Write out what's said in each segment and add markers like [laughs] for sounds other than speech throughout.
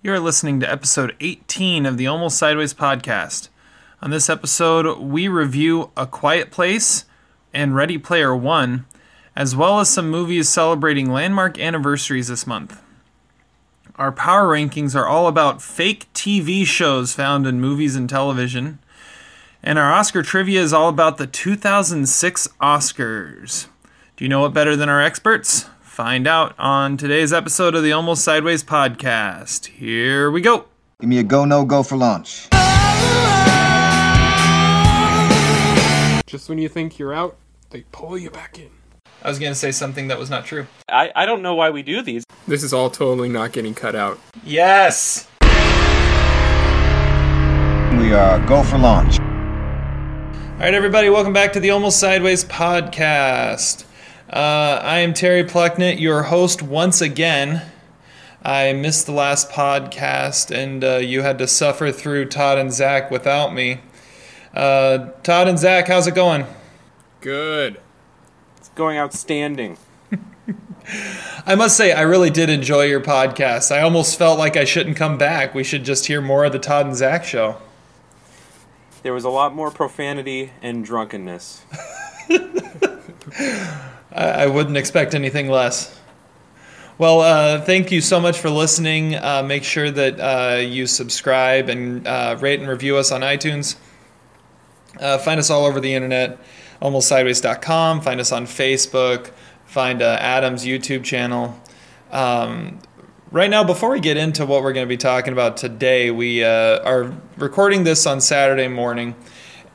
You're listening to episode 18 of the Almost Sideways podcast. On this episode, we review A Quiet Place and Ready Player One, as well as some movies celebrating landmark anniversaries this month. Our power rankings are all about fake TV shows found in movies and television. And our Oscar trivia is all about the 2006 Oscars. Do you know it better than our experts? Find out on today's episode of the Almost Sideways podcast. Here we go. Give me a go, no go for launch. Just when you think you're out, they pull you back in. I was going to say something that was not true. I, I don't know why we do these. This is all totally not getting cut out. Yes! We are go for launch. All right, everybody, welcome back to the Almost Sideways podcast. Uh, I am Terry Plucknett, your host once again. I missed the last podcast, and uh, you had to suffer through Todd and Zach without me. Uh, Todd and Zach, how's it going? Good. It's going outstanding. [laughs] I must say, I really did enjoy your podcast. I almost felt like I shouldn't come back. We should just hear more of the Todd and Zach show. There was a lot more profanity and drunkenness. [laughs] I, I wouldn't expect anything less. Well, uh, thank you so much for listening. Uh, make sure that uh, you subscribe and uh, rate and review us on iTunes. Uh, find us all over the internet, almostsideways.com. Find us on Facebook. Find uh, Adam's YouTube channel. Um, right now, before we get into what we're going to be talking about today, we are recording this on Saturday morning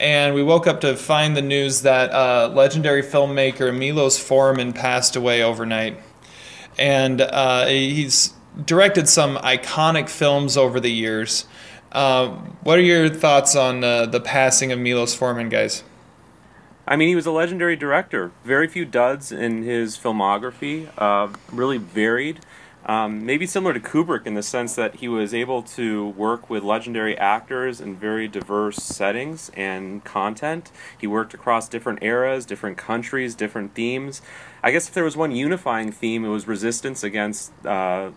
and we woke up to find the news that uh, legendary filmmaker Milos Forman passed away overnight. And uh, he's directed some iconic films over the years. Uh, what are your thoughts on uh, the passing of Milos Forman, guys? I mean, he was a legendary director. Very few duds in his filmography. Uh, really varied. Um, maybe similar to Kubrick in the sense that he was able to work with legendary actors in very diverse settings and content. He worked across different eras, different countries, different themes. I guess if there was one unifying theme, it was resistance against uh,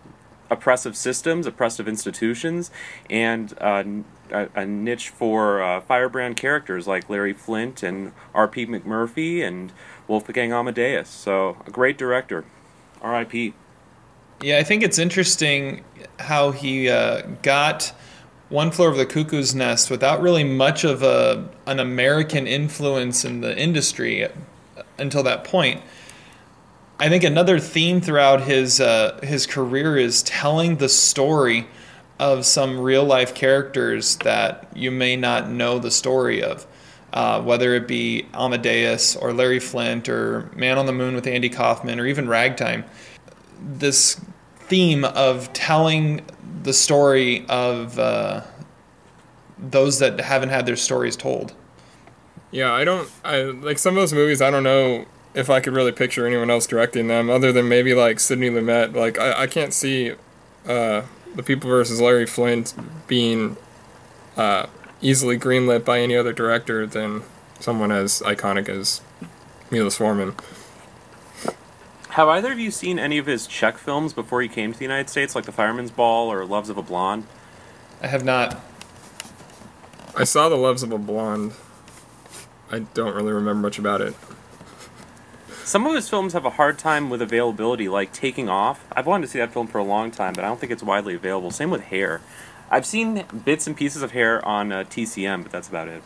oppressive systems, oppressive institutions, and uh, a, a, niche for uh, firebrand characters like Larry Flynt and R.P. McMurphy and Wolfgang Amadeus. So, a great director. R.I.P. Yeah, I think it's interesting how he uh, got One Flew Over the Cuckoo's Nest without really much of a an American influence in the industry until that point. I think another theme throughout his uh, his career is telling the story of some real life characters that you may not know the story of, uh, whether it be Amadeus or Larry Flynt or Man on the Moon with Andy Kaufman or even Ragtime this theme of telling the story of uh, those that haven't had their stories told. Yeah, I don't. I like some of those movies. I don't know if I could really picture anyone else directing them, other than maybe like Sidney Lumet. Like I, I can't see uh, the People versus Larry Flynt being uh, easily greenlit by any other director than someone as iconic as Milos Forman. Have either of you seen any of his Czech films before he came to the United States, like The Fireman's Ball or Loves of a Blonde? I have not. I saw The Loves of a Blonde. I don't really remember much about it. Some of his films have a hard time with availability, like Taking Off. I've wanted to see that film for a long time, but I don't think it's widely available. Same with Hair. I've seen bits and pieces of Hair on uh, TCM, but that's about it.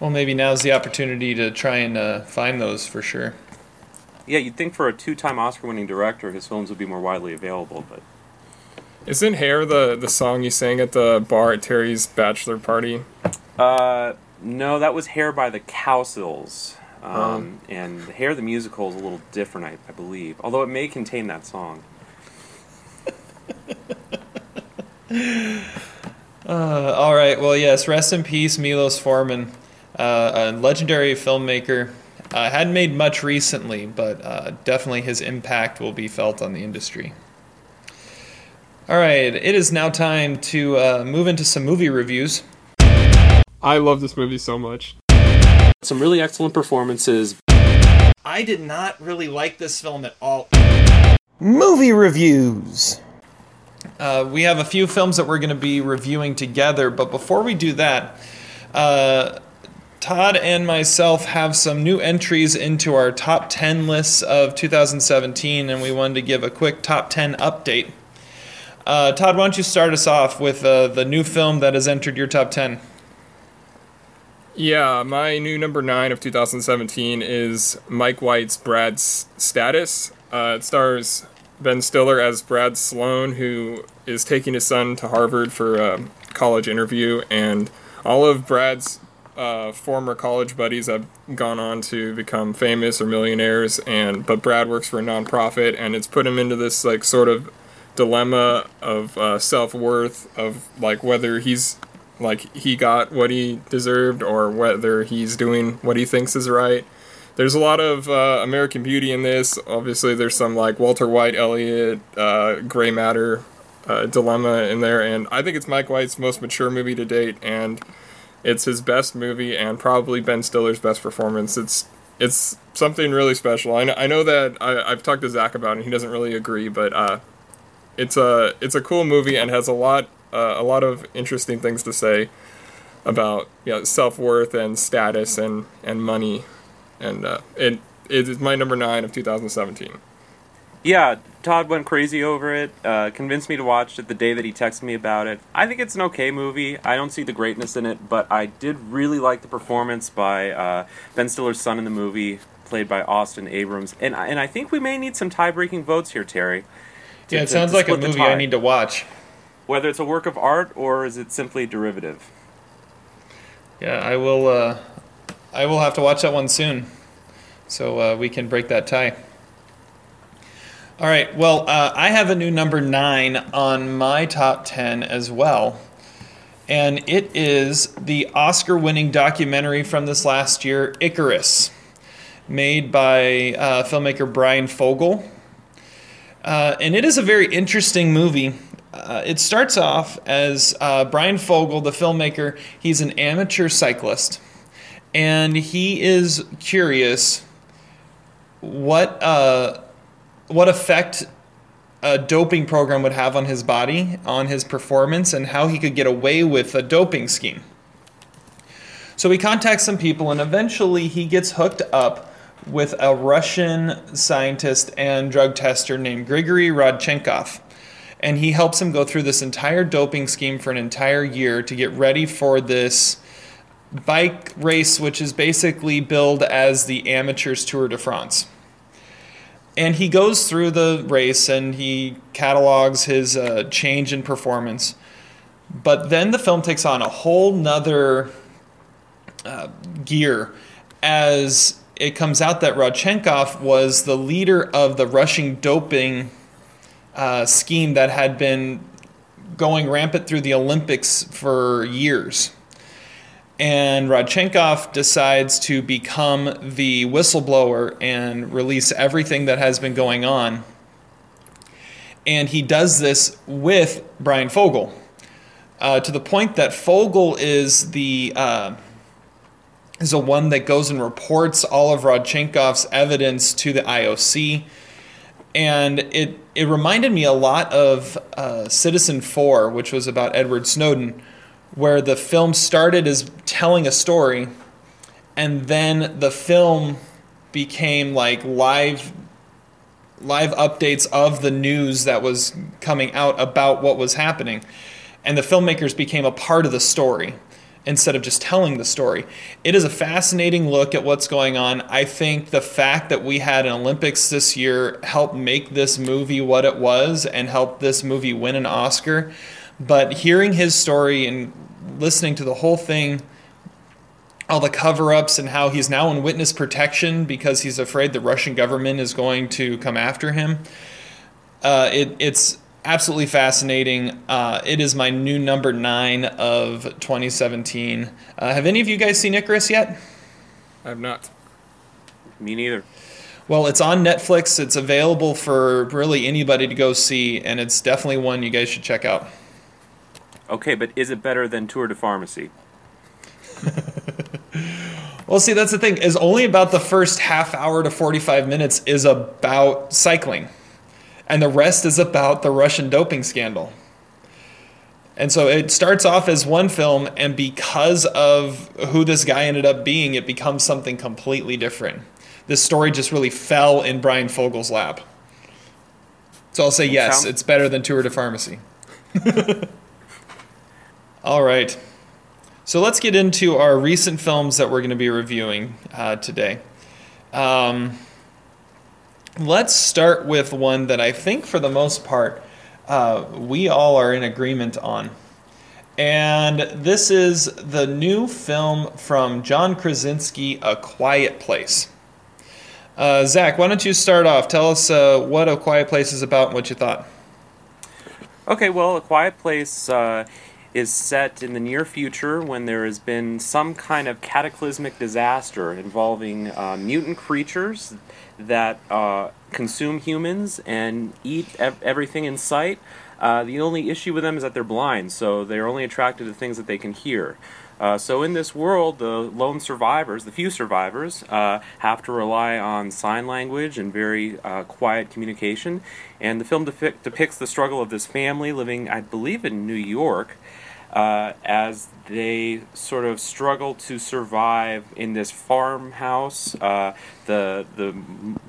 Well, maybe now's the opportunity to try and uh, find those for sure. Yeah, you'd think for a two-time Oscar-winning director, his films would be more widely available, but isn't "Hair" the the song you sang at the bar at Terry's bachelor party? Uh, no, that was "Hair" by the Cowsills. Um, um, and "Hair" the musical is a little different, I, I believe, although it may contain that song. [laughs] uh, all right. Well, yes. Rest in peace, Milos Forman, uh, a legendary filmmaker uh, hadn't made much recently, but uh, definitely his impact will be felt on the industry. All right, it is now time to uh, move into some movie reviews. I love this movie so much. Some really excellent performances. I did not really like this film at all. Movie reviews. Uh, we have a few films that we're going to be reviewing together, but before we do that, uh, Todd and myself have some new entries into our top 10 lists of 2017, and we wanted to give a quick top 10 update. Uh, Todd, why don't you start us off with uh, the new film that has entered your top 10? Yeah, my new number nine of 2017 is Mike White's Brad's Status. Uh, it stars Ben Stiller as Brad Sloan, who is taking his son to Harvard for a college interview, and all of Brad's uh, former college buddies have gone on to become famous or millionaires, and but Brad works for a nonprofit, and it's put him into this like sort of dilemma of uh, self worth of like whether he's like he got what he deserved or whether he's doing what he thinks is right. There's a lot of uh, American Beauty in this. Obviously, there's some like Walter White, Elliot, uh, Gray Matter uh, dilemma in there, and I think it's Mike White's most mature movie to date, and it's his best movie and probably Ben Stiller's best performance. It's it's something really special. I know, I know that I, I've talked to Zach about it. and He doesn't really agree, but uh, it's a it's a cool movie and has a lot uh, a lot of interesting things to say about you know, self worth and status and and money, and uh, it it is my number nine of 2017. Yeah, Todd went crazy over it, uh, convinced me to watch it the day that he texted me about it. I think it's an okay movie. I don't see the greatness in it, but I did really like the performance by uh, Ben Stiller's son in the movie, played by Austin Abrams. And, I- and I think we may need some tie breaking votes here, Terry. to- Yeah, it to- sounds to like a movie I need to watch. Whether it's a work of art or is it simply derivative? Yeah, I will. Uh, I will have to watch that one soon, so uh, we can break that tie. All right. Well, uh, I have a new number nine on my top ten as well, and it is the Oscar-winning documentary from this last year, Icarus, made by uh, filmmaker Bryan Fogel. Uh, and it is a very interesting movie. Uh, it starts off as uh, Bryan Fogel, the filmmaker, he's an amateur cyclist, and he is curious what uh, what effect a doping program would have on his body, on his performance, and how he could get away with a doping scheme. So he contacts some people, and eventually he gets hooked up with a Russian scientist and drug tester named Grigory Rodchenkov. And he helps him go through this entire doping scheme for an entire year to get ready for this bike race, which is basically billed as the Amateurs Tour de France. And he goes through the race and he catalogs his uh, change in performance. But then the film takes on a whole nother uh, gear as it comes out that Rodchenkov was the leader of the Russian doping uh, scheme that had been going rampant through the Olympics for years. And Rodchenkov decides to become the whistleblower and release everything that has been going on. And he does this with Bryan Fogel uh, to the point that Fogel is the. Uh, is the one that goes and reports all of Rodchenkov's evidence to the IOC. And it, it reminded me a lot of uh, Citizen 4, which was about Edward Snowden, where the film started as telling a story, and then the film became like live live updates of the news that was coming out about what was happening. And the filmmakers became a part of the story instead of just telling the story. It is a fascinating look at what's going on. I think the fact that we had an Olympics this year helped make this movie what it was and helped this movie win an Oscar. But hearing his story and listening to the whole thing, all the cover ups and how he's now in witness protection because he's afraid the Russian government is going to come after him. Uh, it, it's absolutely fascinating. Uh, it is my new number nine of 2017. Uh, have any of you guys seen Icarus yet? I have not. Me neither. Well, it's on Netflix. It's available for really anybody to go see, and it's definitely one you guys should check out. Okay, but is it better than Tour de Pharmacy? [laughs] Well, see, that's the thing is only about the first half hour to 45 minutes is about cycling. And the rest is about the Russian doping scandal. And so it starts off as one film, and because of who this guy ended up being, it becomes something completely different. This story just really fell in Bryan Fogel's lap. So I'll say yes, Sound- it's better than Tour de Pharmacy. [laughs] All right. So let's get into our recent films that we're going to be reviewing uh, today. Um, let's start with one that I think, for the most part, uh, we all are in agreement on. And this is the new film from John Krasinski, A Quiet Place. Uh, Zach, why don't you start off? Tell us uh, what A Quiet Place is about and what you thought. Okay, well, A Quiet Place uh, is set in the near future when there has been some kind of cataclysmic disaster involving uh, mutant creatures that uh, consume humans and eat ev- everything in sight. Uh, the only issue with them is that they're blind, so they're only attracted to things that they can hear. Uh, so in this world, the lone survivors, the few survivors, uh, have to rely on sign language and very uh, quiet communication. And the film depic- depicts the struggle of this family living, I believe, in New York, uh, as they sort of struggle to survive in this farmhouse. Uh, the the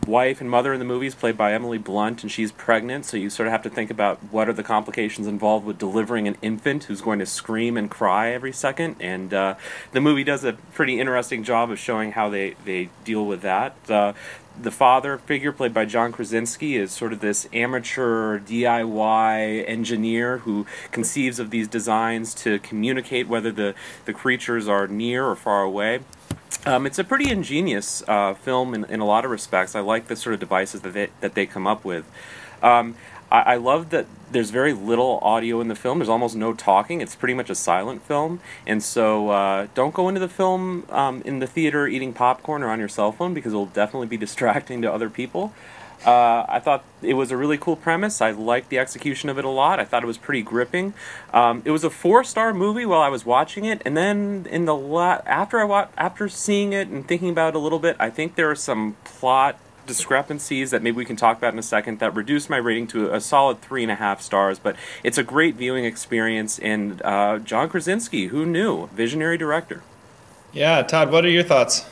wife and mother in the movie is played by Emily Blunt, and she's pregnant. So you sort of have to think about what are the complications involved with delivering an infant who's going to scream and cry every second. And uh, the movie does a pretty interesting job of showing how they they deal with that. Uh, the father figure, played by John Krasinski, is sort of this amateur DIY engineer who conceives of these designs to communicate whether the, the creatures are near or far away. Um, it's a pretty ingenious uh, film in, in a lot of respects. I like the sort of devices that they, that they come up with. Um, I, I love that there's very little audio in the film. There's almost no talking. It's pretty much a silent film. And so uh, don't go into the film um, in the theater eating popcorn or on your cell phone because it'll definitely be [laughs] distracting to other people. Uh, I thought it was a really cool premise. I liked the execution of it a lot. I thought it was pretty gripping. Um, it was a four-star movie while I was watching it, and then in the la- after I wa- after seeing it and thinking about it a little bit, I think there are some plot discrepancies that maybe we can talk about in a second that reduced my rating to a solid three and a half stars. But it's a great viewing experience, and uh, John Krasinski, who knew, visionary director. Yeah, Todd, what are your thoughts?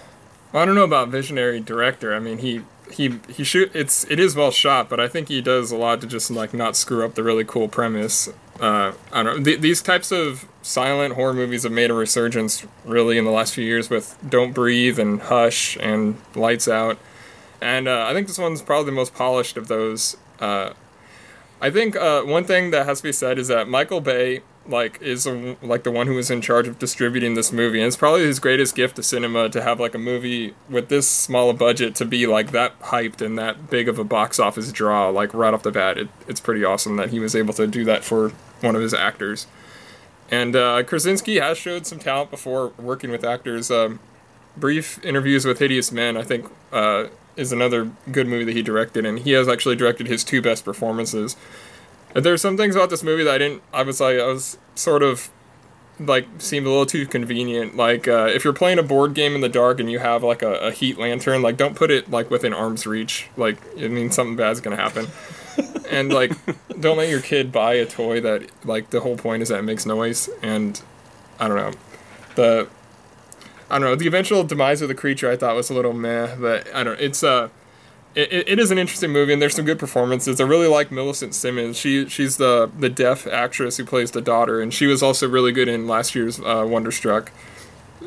I don't know about visionary director. I mean, he he he shoot it's it is well shot, but I think he does a lot to just like not screw up the really cool premise. Uh, I don't know. Th- these types of silent horror movies have made a resurgence really in the last few years with Don't Breathe and Hush and Lights Out, and uh, I think this one's probably the most polished of those. Uh, I think uh, one thing that has to be said is that Michael Bay like is a, like the one who was in charge of distributing this movie, and it's probably his greatest gift to cinema to have like a movie with this small a budget to be like that hyped and that big of a box office draw like right off the bat. It, it's pretty awesome that he was able to do that for one of his actors. And uh, Krasinski has showed some talent before working with actors. Um, brief interviews with hideous men, I think, uh, is another good movie that he directed, and he has actually directed his two best performances. And There's some things about this movie that I didn't. I was like, I was sort of like seemed a little too convenient. Like uh, if you're playing a board game in the dark and you have like a, a heat lantern, like don't put it like within arm's reach. Like it means something bad's gonna happen. [laughs] and like don't let your kid buy a toy that like the whole point is that it makes noise. And I don't know the I don't know the eventual demise of the creature. I thought was a little meh, but I don't. It's uh it, it- is an interesting movie and there's some good performances. I really like Millicent Simmonds. She she's the the deaf actress who plays the daughter, and she was also really good in last year's uh, Wonderstruck.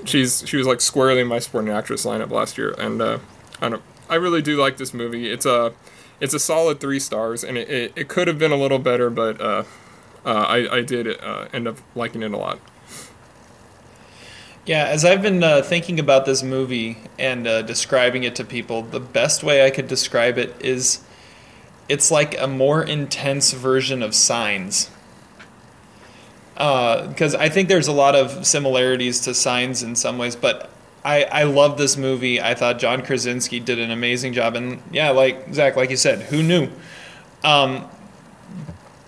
She's she was like squarely in my supporting actress lineup last year, and uh, I don't I really do like this movie. It's a it's a solid three stars, and it, it, it could have been a little better, but uh, uh, I I did uh, end up liking it a lot. Yeah, as I've been uh, thinking about this movie and uh, describing it to people, the best way I could describe it is it's like a more intense version of Signs. Because I think there's a lot of similarities to Signs in some ways, but I, I love this movie. I thought John Krasinski did an amazing job. And yeah, like Zach, like you said, who knew? Um,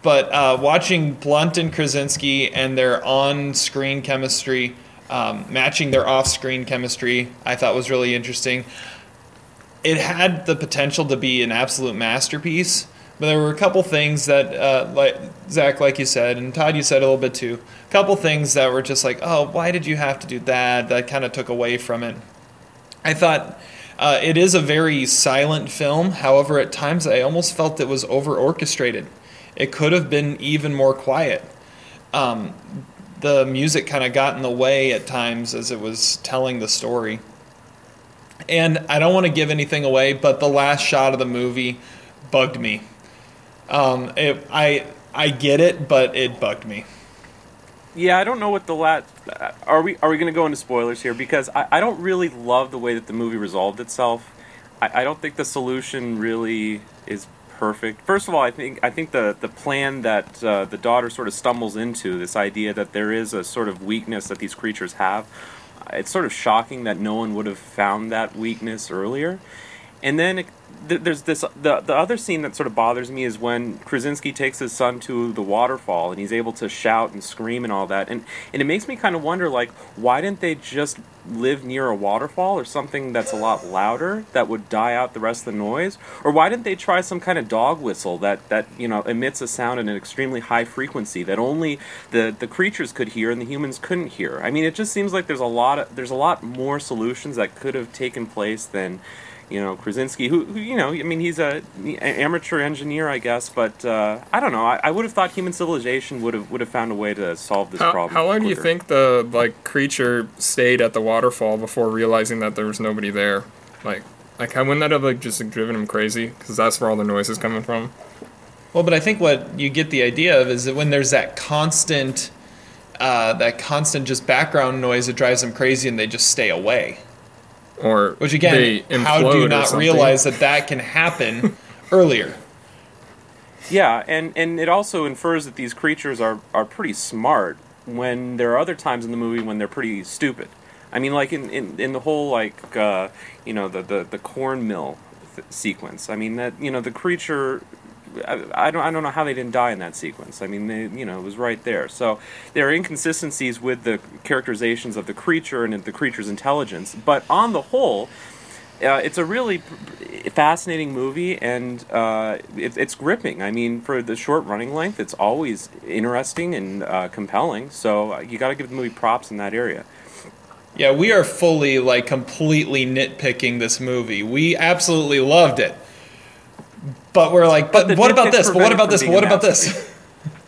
but uh, watching Blunt and Krasinski and their on-screen chemistry, um, matching their off-screen chemistry, I thought was really interesting. It had the potential to be an absolute masterpiece, But there were a couple things that, uh, like Zach, like you said, and Todd, you said a little bit too. A couple things that were just like, oh, why did you have to do that? That kind of took away from it. I thought uh, it is a very silent film. However, at times I almost felt it was over orchestrated. It could have been even more quiet. Um, the music kind of got in the way at times as it was telling the story. And I don't want to give anything away, but the last shot of the movie bugged me. Um, it, I I get it, but it bugged me. Yeah, I don't know what the lat. Are we are we going to go into spoilers here? Because I, I don't really love the way that the movie resolved itself. I, I don't think the solution really is perfect. First of all, I think I think the the plan that uh, the daughter sort of stumbles into this idea that there is a sort of weakness that these creatures have. It's sort of shocking that no one would have found that weakness earlier. And then it, th- there's this the the other scene that sort of bothers me is when Krasinski takes his son to the waterfall and he's able to shout and scream and all that. And and it makes me kind of wonder like why didn't they just live near a waterfall or something that's a lot louder that would die out the rest of the noise? Or why didn't they try some kind of dog whistle that that you know emits a sound at an extremely high frequency that only the the creatures could hear and the humans couldn't hear? I mean it just seems like there's a lot of there's a lot more solutions that could have taken place than you know Krasinski, who, who you know, I mean, he's a, an amateur engineer, I guess, but uh, I don't know. I, I would have thought human civilization would have would have found a way to solve this How, problem. how long do you think the like creature stayed at the waterfall before realizing that there was nobody there? Like, like how wouldn't that have like just like, driven him crazy? Because that's where all the noise is coming from. Well, but I think what you get the idea of is that when there's that constant, uh, that constant just background noise, it drives them crazy, and they just stay away. Or Which again, they how do you not realize that that can happen [laughs] earlier? Yeah, and, and it also infers that these creatures are, are pretty smart when there are other times in the movie when they're pretty stupid. I mean, like in, in, in the whole like uh, you know the the, the corn mill th- sequence. I mean that you know the creature. I, I don't I don't know how they didn't die in that sequence. I mean, they, you know, it was right there. So there are inconsistencies with the characterizations of the creature and the creature's intelligence. But on the whole, uh, it's a really fascinating movie and uh, it, it's gripping. I mean, for the short running length, it's always interesting and uh, compelling. So uh, you got to give the movie props in that area. Yeah, we are fully like completely nitpicking this movie. We absolutely loved it. But we're like, but, the what about this? But what about this? But what about this?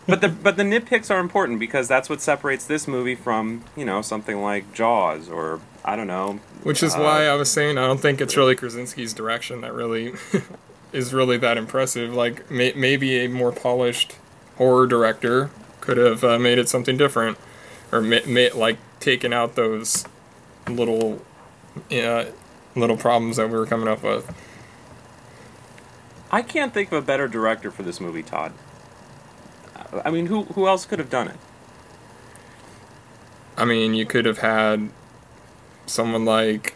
But the but the nitpicks are important because that's what separates this movie from you know something like Jaws or I don't know. Which is uh, why I was saying I don't think it's really Krasinski's direction that really [laughs] is really that impressive. Like may, maybe a more polished horror director could have uh, made it something different, or ma- ma- like taken out those little uh, little problems that we were coming up with. I can't think of a better director for this movie, Todd. I mean, who who else could have done it? I mean, you could have had someone like.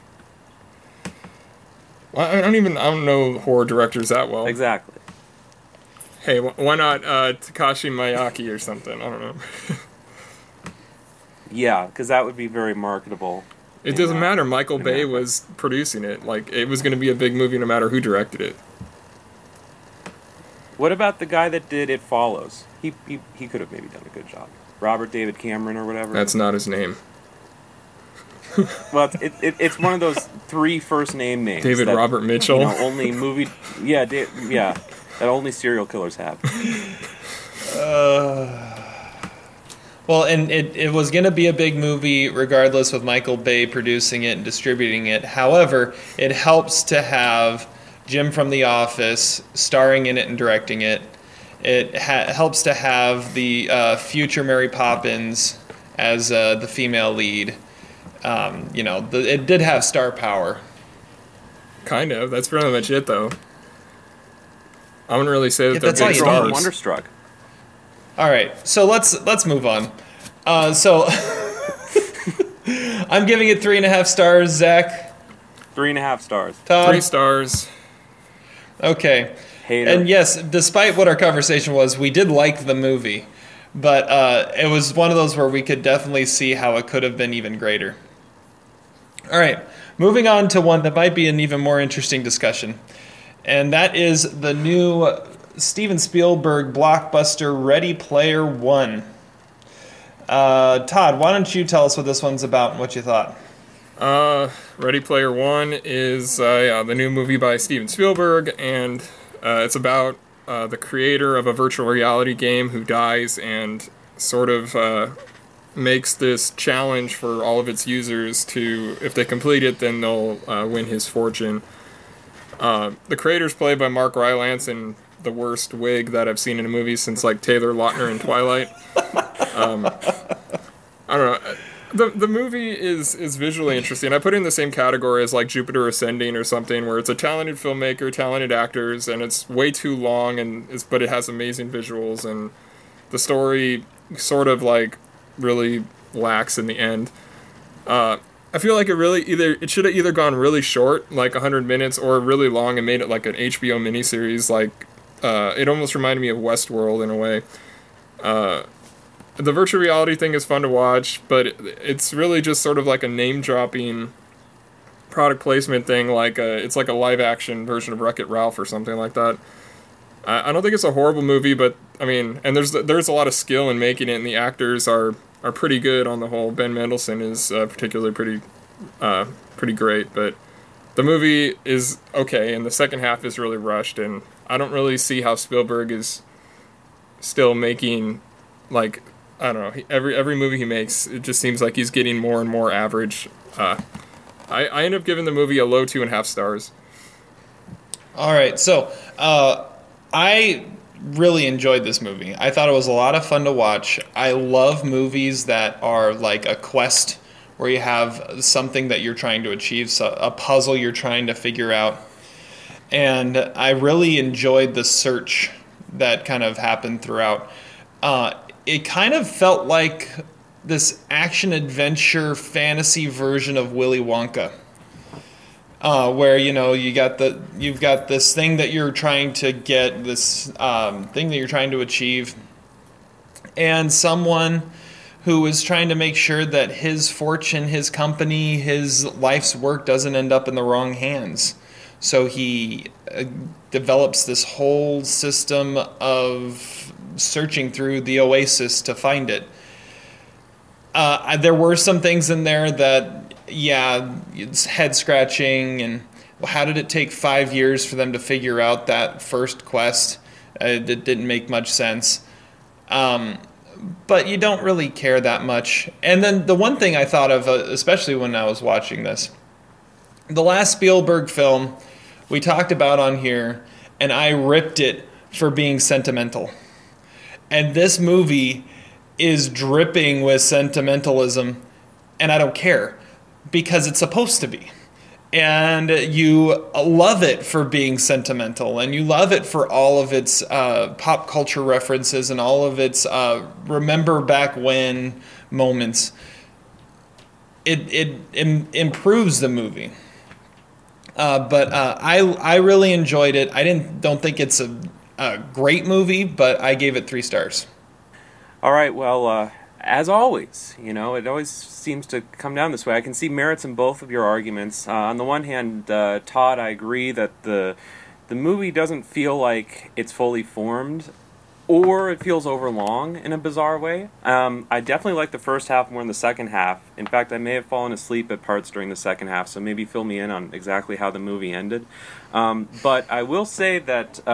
Well, I don't even I don't know horror directors that well. Exactly. Hey, wh- why not uh, Takashi Miike or something? I don't know. [laughs] Yeah, because that would be very marketable. It doesn't Yeah. matter. Michael Bay was producing it. Like it was going to be a big movie no matter who directed it. What about the guy that did It Follows? He he, he could have maybe done a good job. Robert David Cameron or whatever. That's not his name. well, it's, it, it, it's one of those three first name names. David that, Robert Mitchell. You know, only movie. Yeah, da- yeah, that only serial killers have. Uh, well, and it, it was going to be a big movie regardless with Michael Bay producing it and distributing it. However, it helps to have Jim from The Office starring in it and directing it. It ha- helps to have the uh, future Mary Poppins as uh, the female lead. Um, you know, the, it did have star power. Kind of. That's pretty much it, though. I wouldn't really say that Yeah, they're that's all big you Throw stars. Wonderstruck. All right, so let's let's move on. Uh, so [laughs] I'm giving it three and a half stars. Zach, Three and a half stars. Todd. Three stars. Okay. Hater. And yes, despite what our conversation was, we did like the movie, but uh, it was one of those where we could definitely see how it could have been even greater. All right, moving on to one that might be an even more interesting discussion, and that is the new Steven Spielberg blockbuster Ready Player One. Uh, Todd, why don't you tell us what this one's about and what you thought? Uh, Ready Player One is uh, yeah, the new movie by Steven Spielberg, and uh, it's about uh, the creator of a virtual reality game who dies and sort of uh, makes this challenge for all of its users to, if they complete it, then they'll uh, win his fortune. Uh, the creator's played by Mark Rylance in the worst wig that I've seen in a movie since like Taylor Lautner in Twilight. [laughs] Um, I don't know. The, the movie is is visually interesting. I put it in the same category as like Jupiter Ascending or something, where it's a talented filmmaker, talented actors, and it's way too long, and it's but it has amazing visuals, and the story sort of like really lacks in the end. Uh, I feel like it really either it should have either gone really short, like 100 minutes, or really long and made it like an HBO miniseries. Like uh, it almost reminded me of Westworld in a way. Uh, the virtual reality thing is fun to watch, but it's really just sort of like a name dropping product placement thing. Like a, it's like a live action version of Wreck It Ralph or something like that. I, I don't think it's a horrible movie, but I mean, and there's there's a lot of skill in making it, and the actors are are pretty good on the whole. Ben Mendelsohn is uh, particularly pretty uh, pretty great, but the movie is okay, and the second half is really rushed, and I don't really see how Spielberg is still making like I don't know he, every every movie he makes. It just seems like he's getting more and more average. Uh, I I end up giving the movie a low two and a half stars. All right, so uh, I really enjoyed this movie. I thought it was a lot of fun to watch. I love movies that are like a quest where you have something that you're trying to achieve, so a puzzle you're trying to figure out. And I really enjoyed the search that kind of happened throughout. Uh, it kind of felt like this action adventure fantasy version of Willy Wonka uh, where you know you got the you've got this thing that you're trying to get this um, thing that you're trying to achieve. And someone who is trying to make sure that his fortune his company his life's work doesn't end up in the wrong hands. So he uh, develops this whole system of searching through the oasis to find it uh, there were some things in there that yeah, it's head scratching. And well, how did it take five years for them to figure out that first quest? Uh, it didn't make much sense. Um, but you don't really care that much. And then the one thing I thought of, uh, especially when I was watching this, the last Spielberg film we talked about on here, and I ripped it for being sentimental. And this movie is dripping with sentimentalism, and I don't care because it's supposed to be. And you love it for being sentimental, and you love it for all of its uh, pop culture references and all of its uh, remember back when moments. It, it, Im- improves the movie. Uh, but uh, I, I really enjoyed it. I didn't don't think it's a, a great movie, but I gave it three stars. All right, well, uh, as always, you know, it always seems to come down this way. I can see merits in both of your arguments. Uh, on the one hand, uh, Todd, I agree that the the movie doesn't feel like it's fully formed, or it feels overlong in a bizarre way. Um, I definitely like the first half more than the second half. In fact, I may have fallen asleep at parts during the second half, so maybe fill me in on exactly how the movie ended. Um, but I will say that.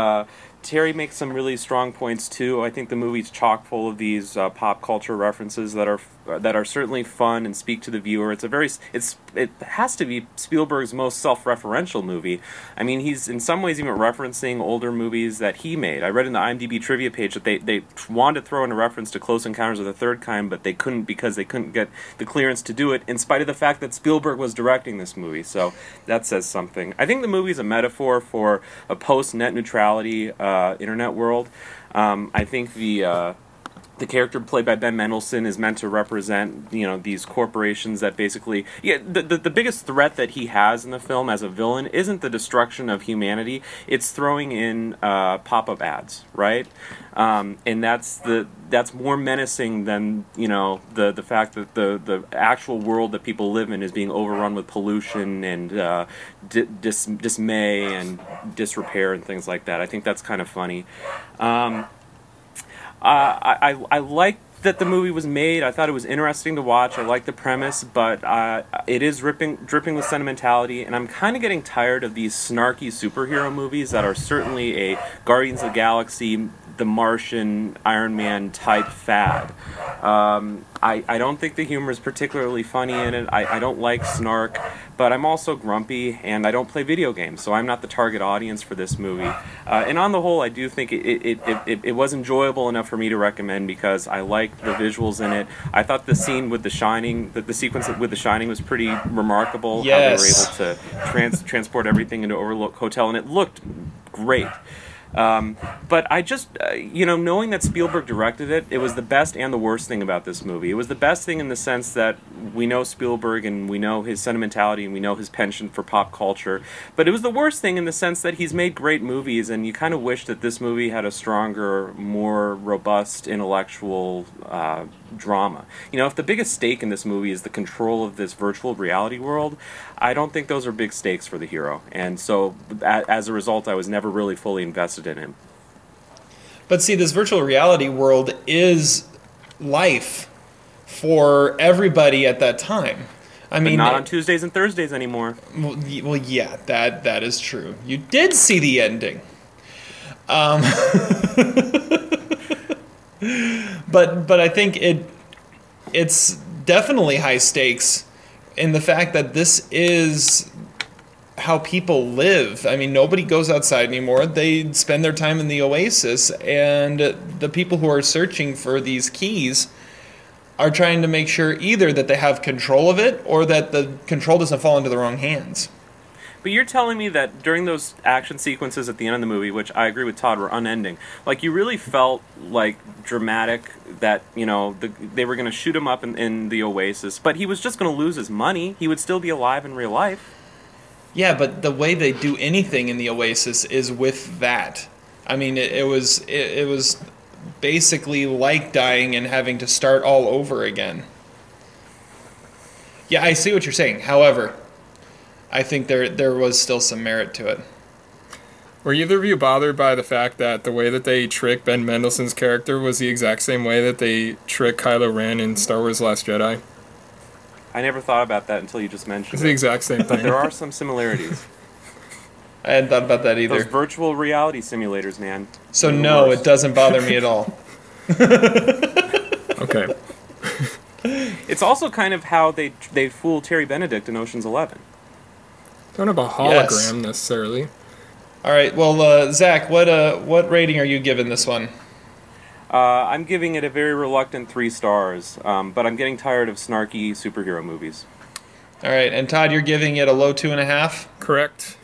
Uh, Terry makes some really strong points too. I think the movie's chock full of these uh, pop culture references that are that are certainly fun and speak to the viewer. It's a very it's it has to be Spielberg's most self-referential movie. I mean, he's in some ways even referencing older movies that he made. I read in the IMDb trivia page that they they wanted to throw in a reference to Close Encounters of the Third Kind, but they couldn't because they couldn't get the clearance to do it, in spite of the fact that Spielberg was directing this movie. So that says something. I think the movie's a metaphor for a post-net neutrality uh, internet world. Um, I think the uh, the character played by Ben Mendelsohn is meant to represent, you know, these corporations that basically, yeah, the, the, the biggest threat that he has in the film as a villain isn't the destruction of humanity, it's throwing in uh, pop up ads, right? Um, and that's the that's more menacing than you know the the fact that the the actual world that people live in is being overrun with pollution and uh, di- dis- dismay and disrepair and things like that. I think that's kind of funny. Um, I, I, I like that the movie was made. I thought it was interesting to watch. I like the premise, but uh, it is dripping, dripping with sentimentality, and I'm kind of getting tired of these snarky superhero movies that are certainly a Guardians of the Galaxy, The Martian, Iron Man type fad. Um, I, I don't think the humor is particularly funny in it. I, I don't like snark, but I'm also grumpy and I don't play video games, so I'm not the target audience for this movie. Uh, and on the whole, I do think it, it, it, it, it was enjoyable enough for me to recommend because I like the visuals in it. I thought the scene with The Shining, the, the sequence with The Shining was pretty remarkable. Yes. How they were able to trans- transport everything into Overlook Hotel, and it looked great. Um, but I just, uh, you know, knowing that Spielberg directed it, it was the best and the worst thing about this movie. It was the best thing in the sense that we know Spielberg and we know his sentimentality and we know his penchant for pop culture. But it was the worst thing in the sense that he's made great movies, and you kind of wish that this movie had a stronger, more robust intellectual uh, drama. You know, if the biggest stake in this movie is the control of this virtual reality world, I don't think those are big stakes for the hero. And so, as a result, I was never really fully invested in him. But see, this virtual reality world is life for everybody at that time. I But mean, not on Tuesdays and Thursdays anymore. well, well, yeah, that that is true. You did see the ending. Um, [laughs] but but I think it it's definitely high stakes in the fact that this is how people live. I mean, nobody goes outside anymore. They spend their time in the oasis, and the people who are searching for these keys are trying to make sure either that they have control of it or that the control doesn't fall into the wrong hands. But you're telling me that during those action sequences at the end of the movie, which I agree with Todd were unending, like you really felt like dramatic that you know the, they were going to shoot him up in, in the Oasis, but he was just going to lose his money. He would still be alive in real life. Yeah, but the way they do anything in the Oasis is with that. I mean, it, it was it, it was basically like dying and having to start all over again. Yeah, I see what you're saying. However, I think there there was still some merit to it. Were either of you bothered by the fact that the way that they trick Ben Mendelsohn's character was the exact same way that they trick Kylo Ren in Star Wars Last Jedi? I never thought about that until you just mentioned it. It's mentioned the exact same [laughs] thing. There are some similarities. I hadn't thought about that either. Those either. virtual reality simulators, man. So They're no, worst. it doesn't bother me at [laughs] all. [laughs] Okay. It's also kind of how they they fool Terry Benedict in Ocean's Eleven. Don't have a hologram Yes. necessarily. All right, well, uh, Zach, what uh, what rating are you giving this one? Uh, I'm giving it a very reluctant three stars, um, but I'm getting tired of snarky superhero movies. All right, and Todd, you're giving it a low two and a half. Correct.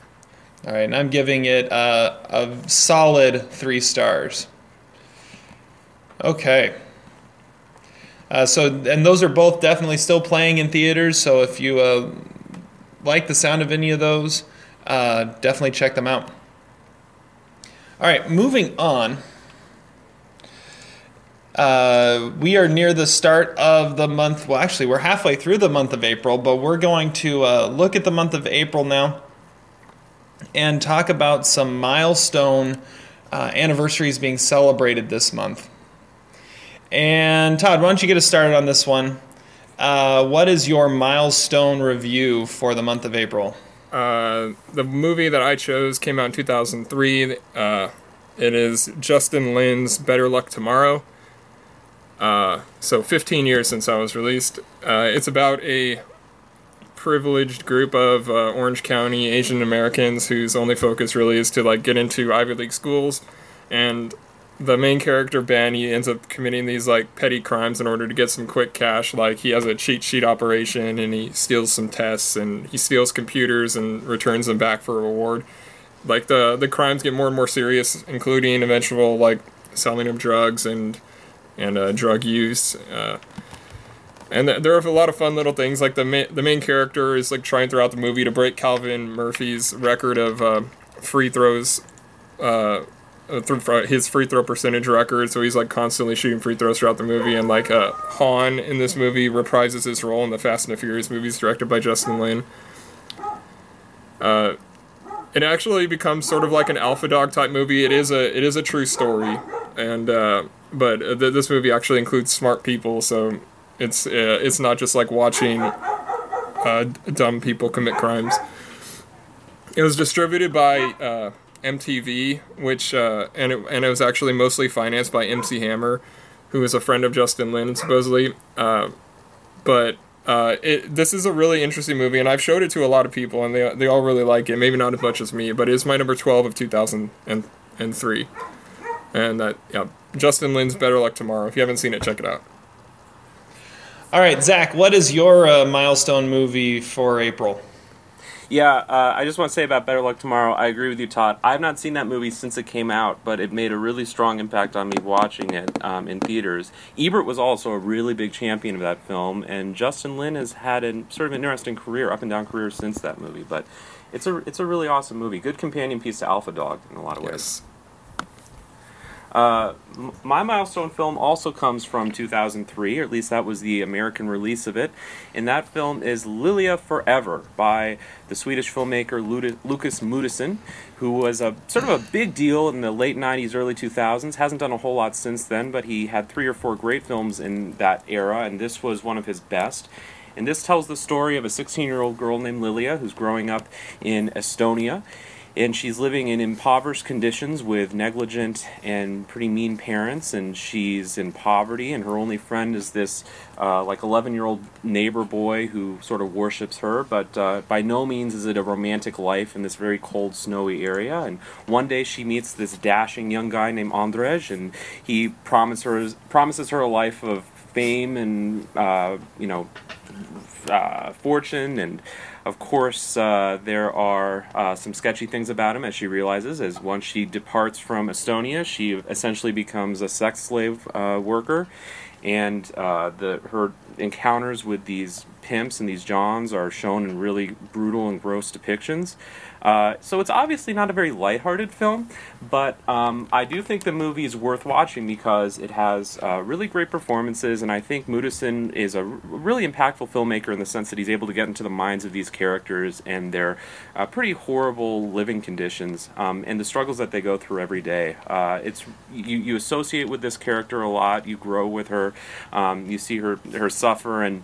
All right, and I'm giving it uh, a solid three stars. Okay. Uh, so, and those are both definitely still playing in theaters. So, if you uh, like the sound of any of those, uh, definitely check them out. All right, moving on. Uh, we are near the start of the month. Well, actually, we're halfway through the month of April, but we're going to uh, look at the month of April now and talk about some milestone uh, anniversaries being celebrated this month. And Todd, why don't you get us started on this one? Uh, what is your milestone review for the month of April? Uh, the movie that I chose came out in 2003. Uh, it is Justin Lin's Better Luck Tomorrow. Uh, so 15 years since I was released. Uh, it's about a privileged group of Orange County Asian Americans whose only focus really is to like get into Ivy League schools, and the main character Ben he ends up committing these like petty crimes in order to get some quick cash. Like he has a cheat sheet operation and he steals some tests and he steals computers and returns them back for a reward. Like the the crimes get more and more serious, including eventual like selling of drugs and and uh, drug use. Uh, and th- there are a lot of fun little things. Like the ma- the main character is like trying throughout the movie to break Calvin Murphy's record of uh, free throws. Uh, through his free throw percentage record, so he's like constantly shooting free throws throughout the movie. And like uh, Han in this movie reprises his role in the Fast and the Furious movies, directed by Justin Lin. Uh, it actually becomes sort of like an alpha dog type movie. It is a it is a true story, and uh, but th- this movie actually includes smart people, so it's uh, it's not just like watching uh, dumb people commit crimes. It was distributed by uh, MTV, which uh, and it, and it was actually mostly financed by MC Hammer, who is a friend of Justin Lin supposedly. Uh, but uh, it this is a really interesting movie, and I've showed it to a lot of people, and they they all really like it. Maybe not as much as me, but it's my number twelve of two thousand and and three. And that yeah, Justin Lin's Better Luck Tomorrow. If you haven't seen it, check it out. All right, Zach, what is your uh, milestone movie for April? Yeah, uh, I just want to say about Better Luck Tomorrow. I agree with you, Todd. I have not seen that movie since it came out, but it made a really strong impact on me watching it um, in theaters. Ebert was also a really big champion of that film, and Justin Lin has had a sort of an interesting career, up and down career since that movie. But it's a it's a really awesome movie. Good companion piece to Alpha Dog in a lot of ways. Uh, my milestone film also comes from 2003, or at least that was the American release of it. And that film is Lilia Forever by the Swedish filmmaker Lukas Moodysson, who was a sort of a big deal in the late 90s, early 2000s. Hasn't done a whole lot since then, but he had three or four great films in that era, and this was one of his best. And this tells the story of a 16 year old girl named Lilia who's growing up in Estonia and she's living in impoverished conditions with negligent and pretty mean parents and she's in poverty and her only friend is this uh, like 11 year old neighbor boy who sort of worships her but uh, by no means is it a romantic life in this very cold snowy area. And one day she meets this dashing young guy named andrej and he promises her promises her a life of fame and uh, you know uh, fortune and of course, uh, there are uh, some sketchy things about him, as she realizes. As once she departs from Estonia, she essentially becomes a sex slave uh, worker, and uh, the her encounters with these pimps and these johns are shown in really brutal and gross depictions. Uh, so it's obviously not a very lighthearted film, but um, I do think the movie is worth watching because it has uh, really great performances, and I think Moodysson is a r- really impactful filmmaker in the sense that he's able to get into the minds of these characters and their uh, pretty horrible living conditions um, and the struggles that they go through every day. Uh, it's you, you associate with this character a lot, you grow with her, um, you see her her suffer and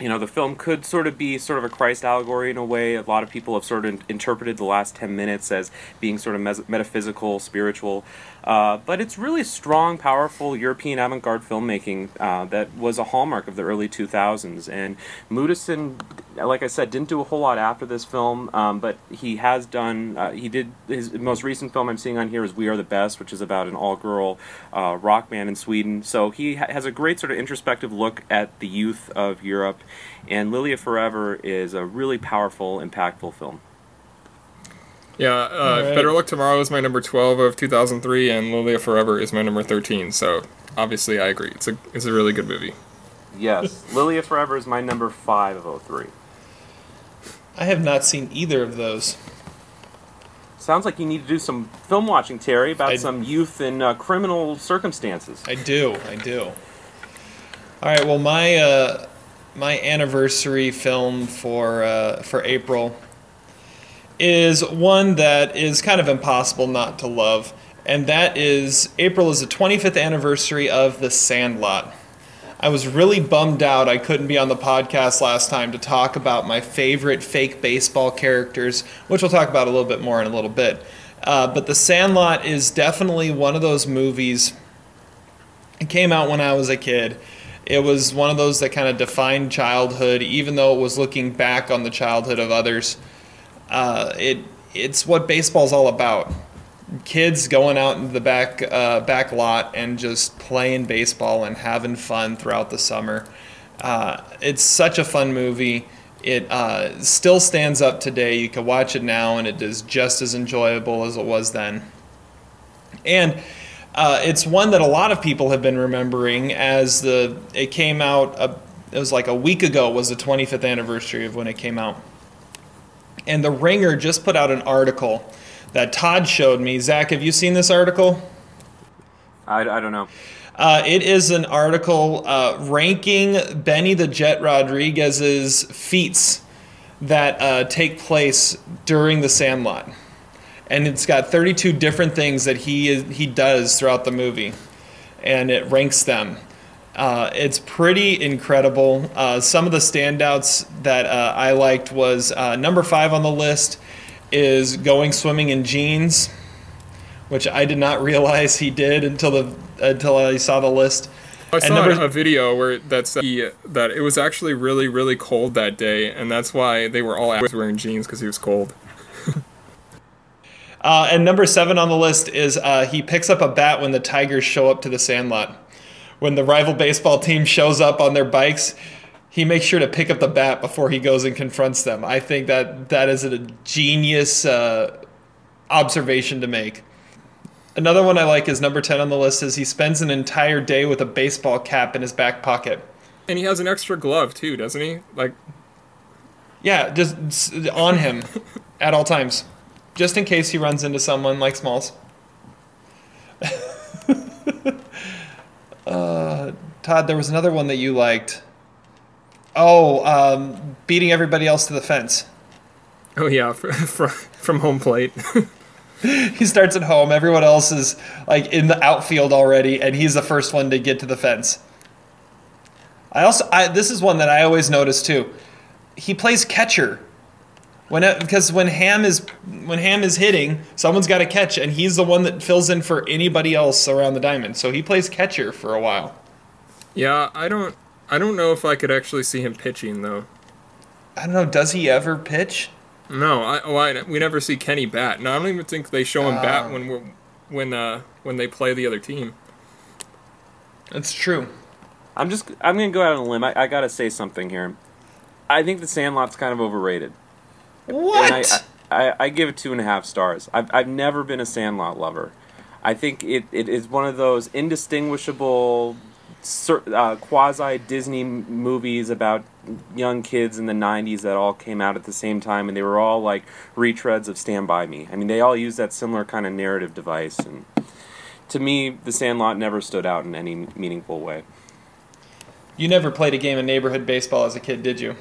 you know, the film could sort of be sort of a Christ allegory in a way. A lot of people have sort of interpreted the last 10 minutes as being sort of mes- metaphysical, spiritual. Uh, but it's really strong, powerful European avant garde filmmaking uh, that was a hallmark of the early 2000s. And Moodysson, like I said, didn't do a whole lot after this film, um, but he has done, uh, he did, his most recent film I'm seeing on here is We Are the Best, which is about an all girl uh, rock band in Sweden. So he ha- has a great sort of introspective look at the youth of Europe. And Lilia Forever is a really powerful, impactful film. Yeah, uh, Alright. Better Luck Tomorrow is my number 12 of 2003, and Lilia Forever is my number 13. So obviously, I agree. It's a it's a really good movie. Yes, [laughs] Lilia Forever is my number five of 03. I have not seen either of those. Sounds like you need to do some film watching, Terry, about I- some youth in uh, criminal circumstances. I do, I do. All right, well, my uh, my anniversary film for uh, for April is one that is kind of impossible not to love, and that is April is the 25th anniversary of The Sandlot. I was really bummed out I couldn't be on the podcast last time to talk about my favorite fake baseball characters, which we'll talk about a little bit more in a little bit. Uh, but The Sandlot is definitely one of those movies. It came out when I was a kid. It was one of those that kind of defined childhood, even though it was looking back on the childhood of others. Uh, it it's what baseball's all about. Kids going out in the back uh, back lot and just playing baseball and having fun throughout the summer. Uh, it's such a fun movie. It uh, still stands up today. You can watch it now, and it is just as enjoyable as it was then. And Uh, it's one that a lot of people have been remembering as the it came out. A, it was like a week ago was the 25th anniversary of when it came out, and the Ringer just put out an article that Todd showed me. Zach, have you seen this article? I, I don't know. Uh, it is an article uh, ranking Benny the Jet Rodriguez's feats that uh, take place during the Sandlot, and it's got 32 different things that he is, he does throughout the movie, and it ranks them. Uh, it's pretty incredible. Uh, some of the standouts that uh, I liked was uh, number five on the list is going swimming in jeans, which I did not [laughs] realize he did until the until I saw the list. I And saw number- a video where that said he, that it was actually really really cold that day, and that's why they were all out wearing jeans because he was cold. [laughs] Uh, and number seven on the list is uh, he picks up a bat when the Tigers show up to the Sandlot. When the rival baseball team shows up on their bikes, he makes sure to pick up the bat before he goes and confronts them. I think that that is a genius uh, observation to make. Another one I like is number 10 on the list is he spends an entire day with a baseball cap in his back pocket. And he has an extra glove too, doesn't he? Like Yeah, just on him at all times, just in case he runs into someone like Smalls. [laughs] uh, Todd, there was another one that you liked. Oh, um, beating everybody else to the fence. oh yeah, from [laughs] from home plate. [laughs] He starts at home. Everyone else is like in the outfield already, and he's the first one to get to the fence. I also, I, this is one that I always notice too. He plays catcher. When because when Ham is when Ham is hitting, someone's got to catch, and he's the one that fills in for anybody else around the diamond. So he plays catcher for a while. yeah, I don't I don't know if I could actually see him pitching though. I don't know. Does he ever pitch? No, I, oh, I we never see Kenny bat. No, I don't even think they show him Oh. bat when we're, when uh when they play the other team. That's true. I'm just I'm gonna go out on a limb. I, I gotta say something here. I think the Sandlot's kind of overrated. What? I, I, I give it two and a half stars. I've, I've never been a Sandlot lover. I think it, it is one of those indistinguishable uh, quasi Disney movies about young kids in the 90s that all came out at the same time, and they were all like retreads of Stand By Me. I mean, they all use that similar kind of narrative device. And to me, The Sandlot never stood out in any meaningful way. you never played a game of neighborhood baseball as a kid, did you?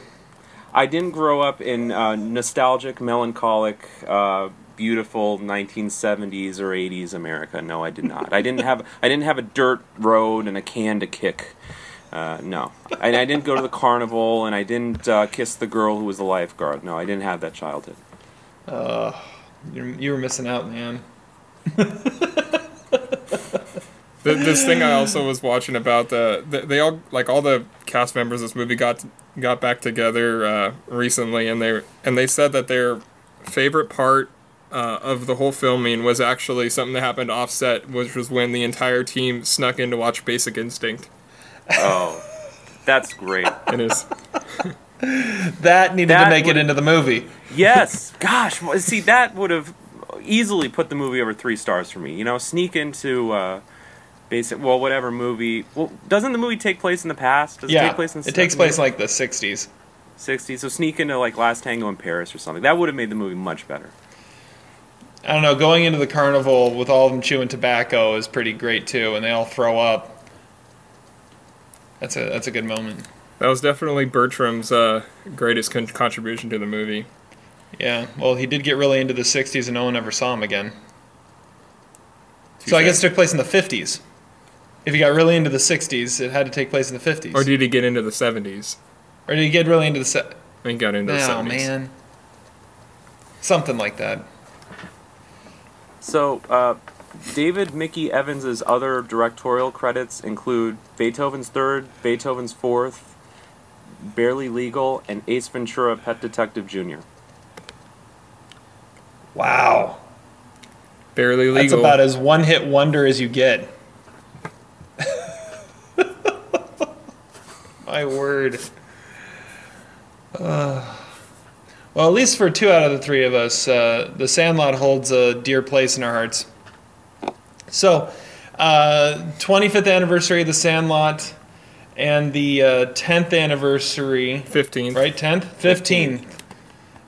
I didn't grow up in uh, nostalgic, melancholic, uh, beautiful 1970s or 80s America. No, I did not. I didn't have I didn't have a dirt road and a can to kick. Uh, no, I, I didn't go to the carnival and I didn't uh, kiss the girl who was the lifeguard. No, I didn't have that childhood. You're, you were missing out, man. [laughs] Th- this thing I also was watching about the, the they all like all the cast members of this movie got got back together uh, recently, and they and they said that their favorite part uh, of the whole filming was actually something that happened offset, which was when the entire team snuck in to watch Basic Instinct. Oh, that's great. It is That needed That to make would- it into the movie. Yes, gosh, see that would have easily put the movie over three stars for me. You know, sneak into uh, basic, well, whatever movie. Well, doesn't the movie take place in the past? Does yeah, it take place in the it takes place in like the '60s. 60s. So sneak into like Last Tango in Paris or something. That would have made the movie much better. I don't know. Going into the carnival with all of them chewing tobacco is pretty great too, and they all throw up. That's a that's a good moment. that was definitely Bertram's uh, greatest con- contribution to the movie. Yeah. Well, he did get really into the '60s, and no one ever saw him again. So I guess it took place in the '50s. If he got really into the '60s, it had to take place in the '50s. Or did he get into the seventies? Or did he get really into the? Se- I think he got into the no, seventies. man. Something like that. So, uh, David Mickey Evans's other directorial credits include Beethoven's Third, Beethoven's Fourth, Barely Legal, and Ace Ventura: Pet Detective Jr. Wow. Barely legal. That's about as one hit wonder as you get. My word. Uh, well, at least for two out of the three of us, uh, the Sandlot holds a dear place in our hearts. So, Uh, 25th anniversary of The Sandlot and the uh, 10th anniversary, 15. right? 10th? 15th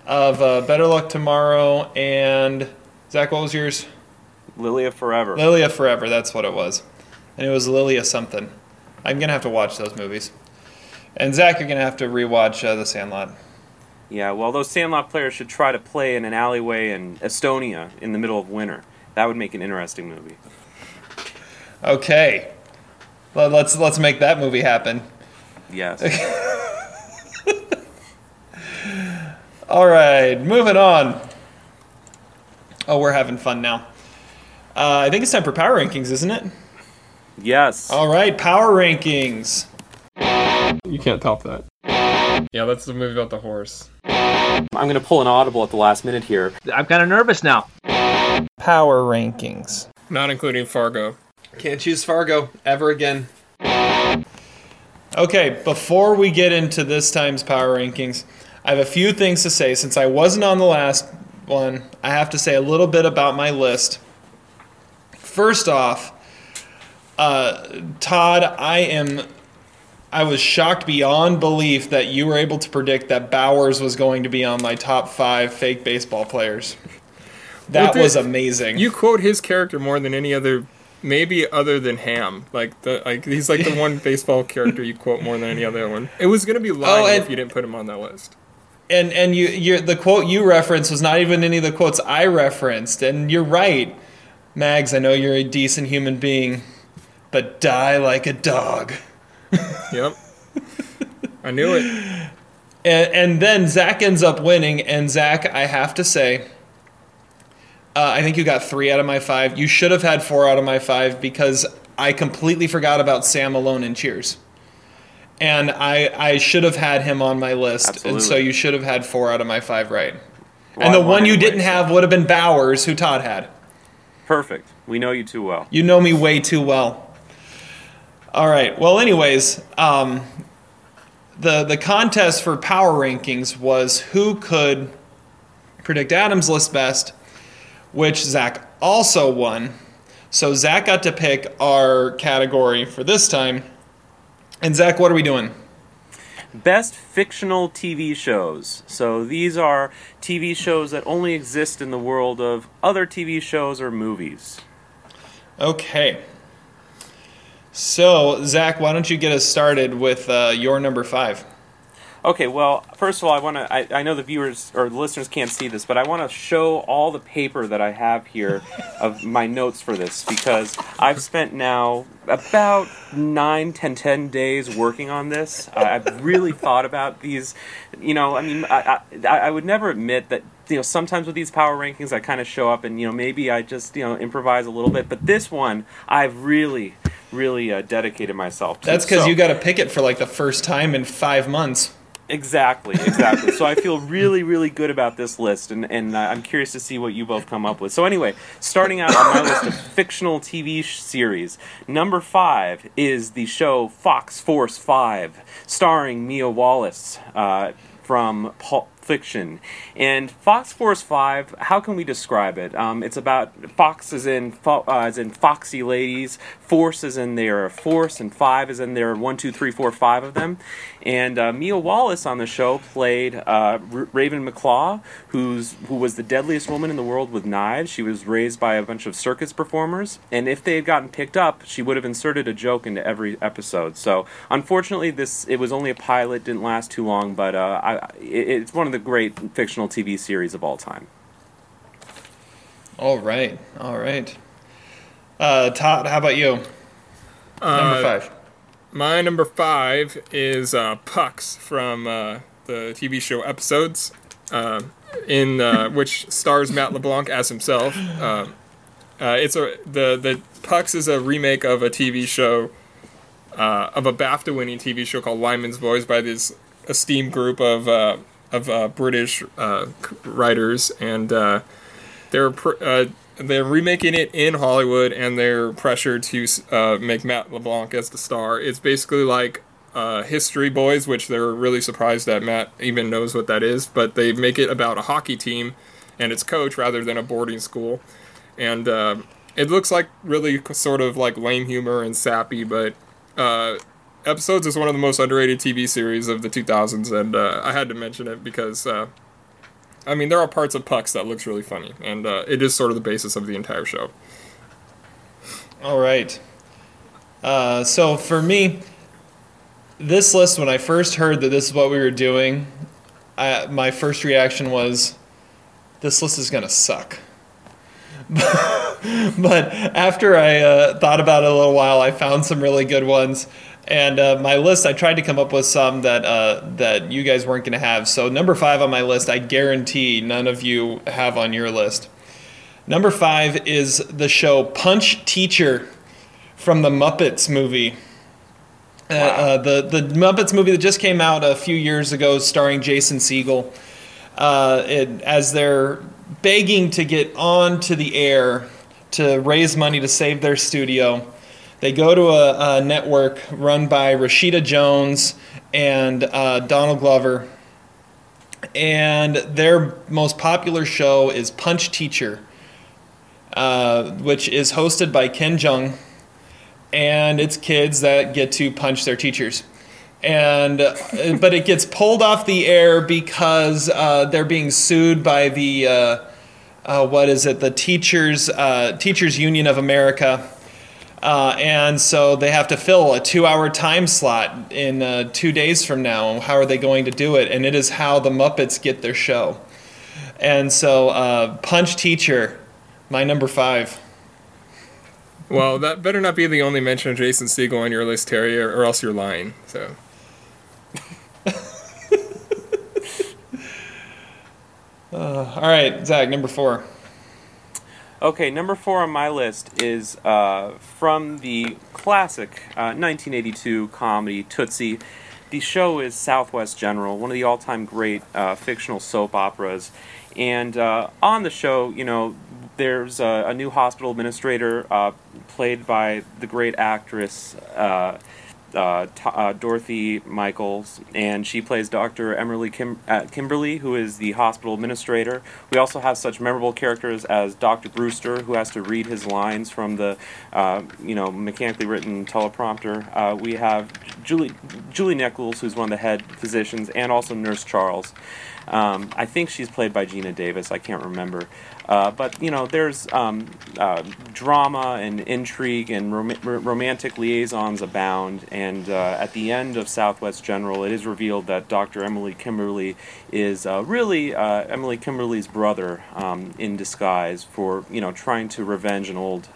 of uh, Better Luck Tomorrow and Zach, what was yours? Lilia Forever. Lilia Forever, that's what it was. And it was Lilia something. I'm going to have to watch those movies. And Zach, you're going to have to rewatch uh, The Sandlot. Yeah, well, those Sandlot players should try to play in an alleyway in Estonia in the middle of winter. That would make an interesting movie. Okay. Well, let's let's make that movie happen. Yes. [laughs] All right, moving on. Oh, we're having fun now. Uh, I think it's time for power rankings, isn't it? yes. All right, power rankings. You can't top that. Yeah, that's the movie about the horse. I'm going to pull an audible at the last minute here. I'm kind of nervous now. Power rankings. Not including Fargo. Can't choose Fargo ever again. Okay, before we get into this time's power rankings, I have a few things to say. Since I wasn't on the last one, I have to say a little bit about my list. First off, uh, Todd, I am. I was shocked beyond belief that you were able to predict that Bowers was going to be on my top five fake baseball players. That Well, was amazing. You quote his character more than any other, maybe other than Ham. Like the like he's like the [laughs] one baseball character you quote more than any other one. It was gonna be oh, lying Oh, and- if you didn't put him on that list. and and you you the quote you referenced was not even any of the quotes I referenced, and you're right, Mags. I know you're a decent human being, but die like a dog. Yep. I knew it. And and then Zach ends up winning, and Zach, I have to say, uh, I think you got three out of my five. You should have had four out of my five because I completely forgot about Sam Malone in Cheers. And I, I should have had him on my list, and so you should have had four out of my five right. Well, and the one you didn't have would have been Bowers, who Todd had. Perfect. We know you too well. You know me way too well. All right. Well, anyways, um, the the contest for power rankings was who could predict Adam's list best, which Zach also won. So Zach got to pick our category for this time. And Zach, what are we doing? Best fictional TV shows. So these are TV shows that only exist in the world of other TV shows or movies. Okay. So Zach, why don't you get us started with uh, your number five? Okay, well, first of all, I want to. I, I know the viewers or the listeners can't see this, but I want to show all the paper that I have here [laughs] of my notes for this because I've spent now about nine, ten, ten days working on this. Uh, I've really [laughs] thought about these. You know, I mean, I, I, I would never admit that. You know, sometimes with these power rankings, I kind of show up and you know maybe I just you know improvise a little bit, but this one I've really, really uh, dedicated myself to. That's because So- you got to pick it for like the first time in five months. Exactly, exactly. so I [laughs] feel really, really good about this list, and, and uh, I'm curious to see what you both come up with. So, anyway, starting out on my list of [laughs] fictional TV sh- series, number five is the show Fox Force 5, starring Mia Wallace uh, from Pulp Fiction. And Fox Force 5, how can we describe it? Um, it's about Fox is in, fo- uh, as in foxy ladies, Force is in there, force, and five is in their one, two, three, four, five of them. And uh, Mia Wallace on the show played uh, R- Raven McClaw, who's who was the deadliest woman in the world with knives. She was raised by a bunch of circus performers, and if they had gotten picked up, she would have inserted a joke into every episode. So unfortunately, this it was only a pilot, didn't last too long, but uh, I, it, it's one of the great fictional TV series of all time. All right, all right. Uh, Todd, how about you? Number five. My number five is uh, Pucks from uh, the TV show episodes, uh, in uh, which stars Matt LeBlanc as himself. Uh, uh, it's a the the Pucks is a remake of a TV show uh, of a BAFTA-winning TV show called Lyman's Boys by this esteemed group of of British writers, and they're pr- they're remaking it in Hollywood, and they're pressured to uh, make Matt LeBlanc as the star. It's basically like uh, History Boys, which they're really surprised that Matt even knows what that is, but they make it about a hockey team and its coach rather than a boarding school. And uh, it looks like really sort of like lame humor and sappy, but uh, episodes is one of the most underrated TV series of the 2000s, and uh, I had to mention it because. I mean, there are parts of Pucks that looks really funny, and uh, it is sort of the basis of the entire show. All right. Uh, so for me, this list, when I first heard that this is what we were doing, I, my first reaction was, this list is going to suck. [laughs] but after I uh, thought about it a little while, I found some really good ones. And uh, my list, I tried to come up with some that uh, that you guys weren't going to have. So number five on my list, I guarantee none of you have on your list. Number five is the show Punch Teacher from the Muppets movie. Uh, uh, the the Muppets movie that just came out a few years ago, starring Jason Segel. Uh, it, as they're begging to get on to the air to raise money to save their studio, they go to a, a network run by Rashida Jones and uh, Donald Glover, and their most popular show is Punch Teacher, uh, which is hosted by Ken Jeong. And it's kids that get to punch their teachers. And uh, but it gets pulled off the air because uh, they're being sued by the uh, uh what is it? The teachers teachers union of america uh, and so they have to fill a two-hour time slot in two days from now how are they going to do it and it is how the muppets get their show and so punch teacher my number five well, that better not be the only mention of Jason Segel on your list, Terry, or, or else you're lying. So. [laughs] uh, all right, Zach, number four. Okay, number four on my list is uh, from the classic uh, 1982 comedy Tootsie. The show is Southwest General, one of the all time great uh, fictional soap operas. And uh, on the show, you know, there's a, a new hospital administrator uh, played by the great actress uh, uh, uh Dorothy Michaels, and she plays Dr. Emily Kim- uh, Kimberly, who is the hospital administrator. We also have such memorable characters as Dr. Brewster, who has to read his lines from the, uh, you know, mechanically written teleprompter. we have Julie Julie Nichols, who's one of the head physicians, and also Nurse Charles. Um, I think she's played by Geena Davis. I can't remember. Uh, but you know, there's um, uh, drama and intrigue and rom- romantic liaisons abound. And uh, at the end of Southwest General, it is revealed that Dr. Emily Kimberly is uh, really uh, Emily Kimberly's brother um, in disguise for you know trying to revenge an old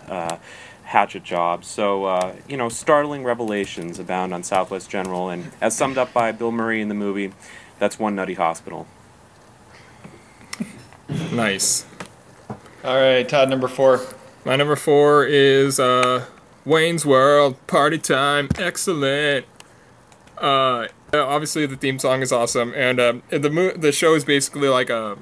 hatchet job. So, you know, startling revelations abound on Southwest General, and as summed up by Bill Murray in the movie, that's one nutty hospital. Nice. All right, Todd, number four. My number four is uh, Wayne's World Party Time. Excellent. Uh, obviously, the theme song is awesome, and um, the mo- the show is basically like a,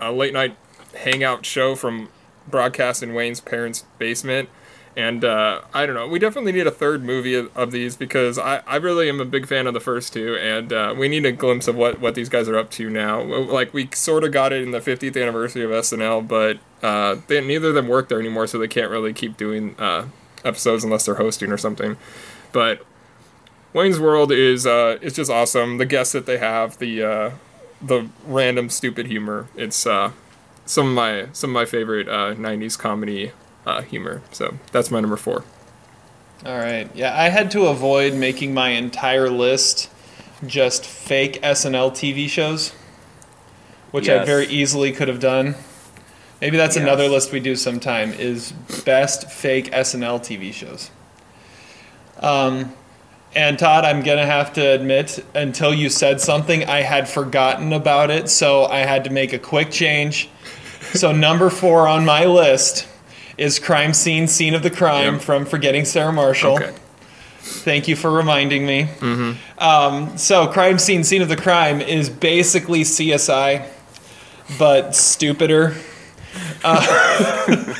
a late night hangout show from broadcast in Wayne's parents' basement. And uh, I don't know. We definitely need a third movie of, of, these because I, I really am a big fan of the first two, and uh, we need a glimpse of what, what these guys are up to now. Like we sort of got it in the 50th anniversary of SNL, but uh, they, neither of them work there anymore, so they can't really keep doing uh, episodes unless they're hosting or something. But Wayne's World is uh, it's just awesome. The guests that they have, the uh, the random stupid humor. It's some of my some of my favorite '90s comedy uh, humor. So that's my number four. All right. Yeah, I had to avoid making my entire list just fake SNL TV shows, which yes. I very easily could have done. Maybe that's yes. another list we do sometime is best fake SNL TV shows. Um, and Todd, I'm gonna have to admit, until you said something, I had forgotten about it, so I had to make a quick change. so number four on my list is crime scene, scene of the crime yep. from Forgetting Sarah Marshall. Okay. Thank you for reminding me. Mm-hmm. Um, so, crime scene, scene of the crime is basically CSI, but stupider. Uh, [laughs]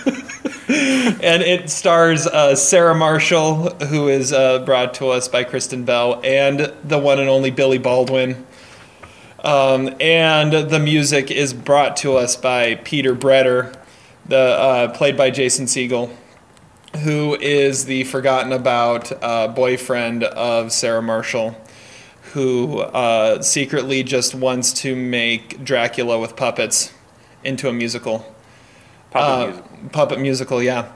and it stars uh, Sarah Marshall, who is uh, brought to us by Kristen Bell, and the one and only Billy Baldwin. Um, and the music is brought to us by Peter Bretter, the uh, played by Jason Segel. who is the forgotten about uh, boyfriend of Sarah Marshall, who uh, secretly just wants to make Dracula with puppets into a musical. Puppet Uh, music. Puppet musical, yeah.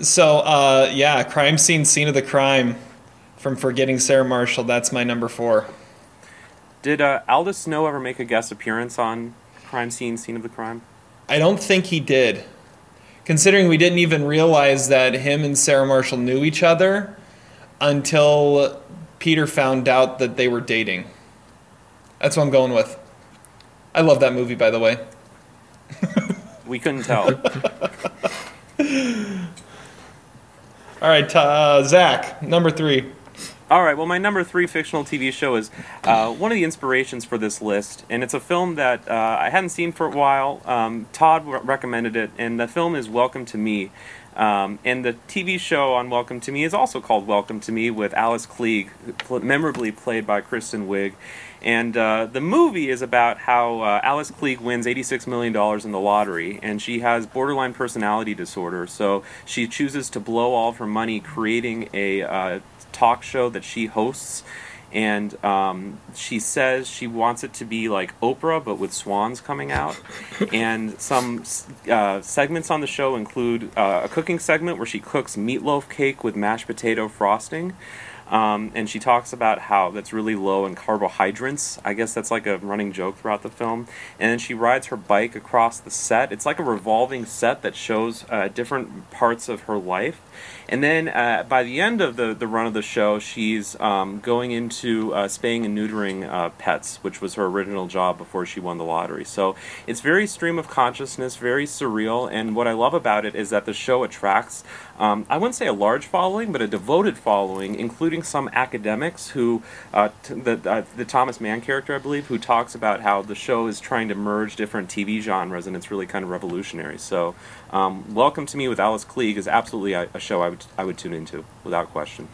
So, uh, yeah, crime scene, scene of the crime from Forgetting Sarah Marshall. That's my number four. Did uh, Aldous Snow ever make a guest appearance on Crime Scene, Scene of the Crime? I don't think he did. Considering we didn't even realize that him and Sarah Marshall knew each other until Peter found out that they were dating. That's what I'm going with. I love that movie, by the way. [laughs] We couldn't tell. [laughs] All right, uh, Zach, number three. All right. Well, my number three fictional TV show is uh, one of the inspirations for this list, and it's a film that uh, I hadn't seen for a while. Um, Todd re- recommended it, and the film is Welcome to Me. Um, and the TV show on Welcome to Me is also called Welcome to Me with Alice Klieg, memorably played by Kristen Wiig. And uh, the movie is about how uh, Alice Klieg wins $86 million in the lottery, and she has borderline personality disorder. So she chooses to blow all of her money creating a uh, talk show that she hosts. And um, she says she wants it to be like Oprah, but with swans coming out. and some uh, segments on the show include uh, a cooking segment where she cooks meatloaf cake with mashed potato frosting. Um, and she talks about how that's really low in carbohydrates. I guess that's like a running joke throughout the film. And then she rides her bike across the set. It's like a revolving set that shows uh, different parts of her life. And then uh, by the end of the, the run of the show, she's um, going into uh, spaying and neutering uh, pets, which was her original job before she won the lottery. So it's very stream of consciousness, very surreal. And what I love about it is that the show attracts, um, I wouldn't say a large following, but a devoted following, including some academics who, uh, t- the, uh, the Thomas Mann character, I believe, who talks about how the show is trying to merge different TV genres and it's really kind of revolutionary. So, um, Welcome to Me with Alice Klieg is absolutely a, a show I would I would tune into without question.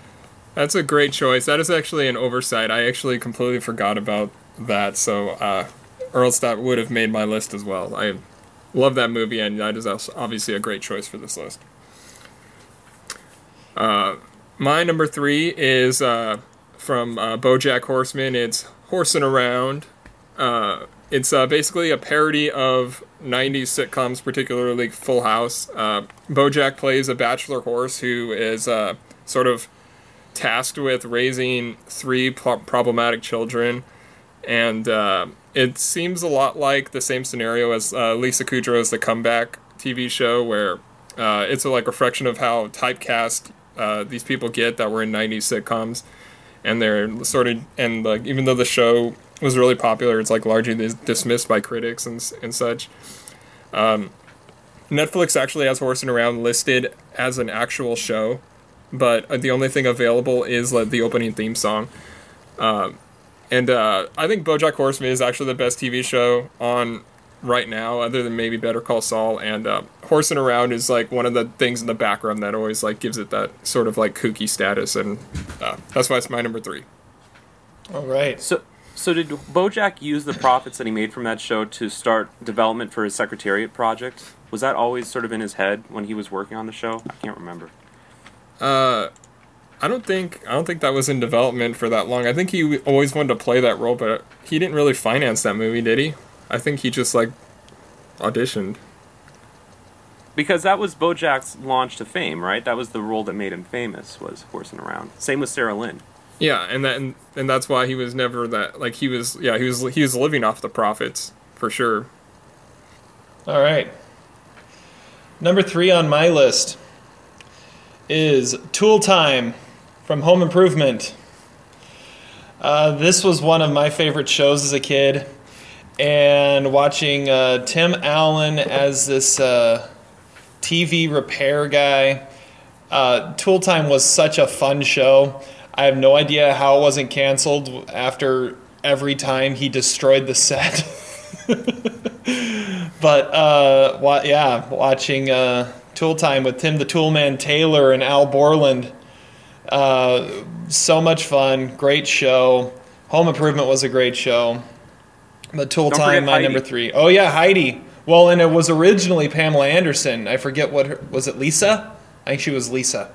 That's a great choice. That is actually an oversight. I actually completely forgot about that. So uh, Earlstat would have made my list as well. I love that movie, and that is obviously a great choice for this list. Uh, my number three is uh, from uh, BoJack Horseman. It's Horsing Around. It's uh, basically a parody of 90s sitcoms, particularly Full House. Uh, BoJack plays a bachelor horse who is uh, sort of tasked with raising three pro- problematic children, and uh, it seems a lot like the same scenario as uh, Lisa Kudrow's The Comeback TV show, where uh, it's a, like reflection of how typecast these people get that were in '90s sitcoms, and they're sort of and like even though the show was really popular, it's like largely dis- dismissed by critics and and such. Um, Netflix actually has Horsing Around listed as an actual show, but uh, the only thing available is like the opening theme song. Um, and uh, I think BoJack Horseman is actually the best TV show on right now, other than maybe Better Call Saul. And uh, Horsing Around is like one of the things in the background that always like gives it that sort of like kooky status, and uh, that's why it's my number three. All right. So, so did BoJack use the profits that he made from that show to start development for his Secretariat project? Was that always sort of in his head when he was working on the show? I can't remember. Uh, I don't think I don't think that was in development for that long. I think he always wanted to play that role, but he didn't really finance that movie, did he? I think he just like auditioned. Because that was BoJack's launch to fame, right? That was the role that made him famous. Was horsing around. Same with Sarah Lynn. Yeah, and that and, and that's why he was never that like he was yeah, he was he was living off the profits for sure. All right. Number three on my list is Tool Time from Home Improvement. Uh, this was one of my favorite shows as a kid, and watching uh, Tim Allen as this uh, TV repair guy. Uh, Tool Time was such a fun show. I have no idea how it wasn't canceled after every time he destroyed the set. [laughs] but uh, wa- yeah, watching uh, Tool Time with Tim the Toolman Taylor and Al Borland. Uh, so much fun, great show. Home Improvement was a great show. But Tool Don't Time, my Heidi. number three. Oh yeah, Heidi. Well, and it was originally Pamela Anderson. I forget what her was. It Lisa? I think she was Lisa.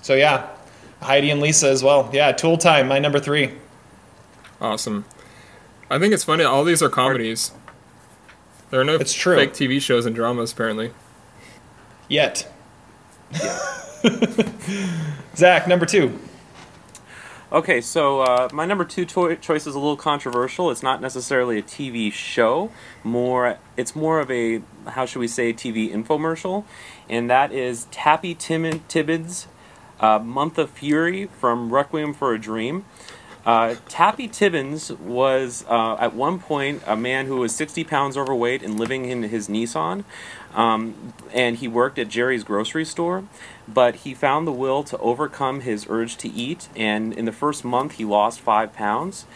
So yeah, Heidi and Lisa as well. Yeah, Tool Time, my number three. Awesome. I think it's funny. All these are comedies. There are no It's true. fake TV shows and dramas apparently. Yet. Yeah. [laughs] Zach, number two. Okay, so uh, my number two to- choice is a little controversial. It's not necessarily a TV show. More, it's more of a how should we say TV infomercial, and that is Tappy Tim- Tibbons' uh, "Month of Fury" from Requiem for a Dream. Uh, Tappy Tibbons was uh, at one point a man who was 60 pounds overweight and living in his Nissan, um, and he worked at Jerry's grocery store. But he found the will to overcome his urge to eat, and in the first month he lost five pounds.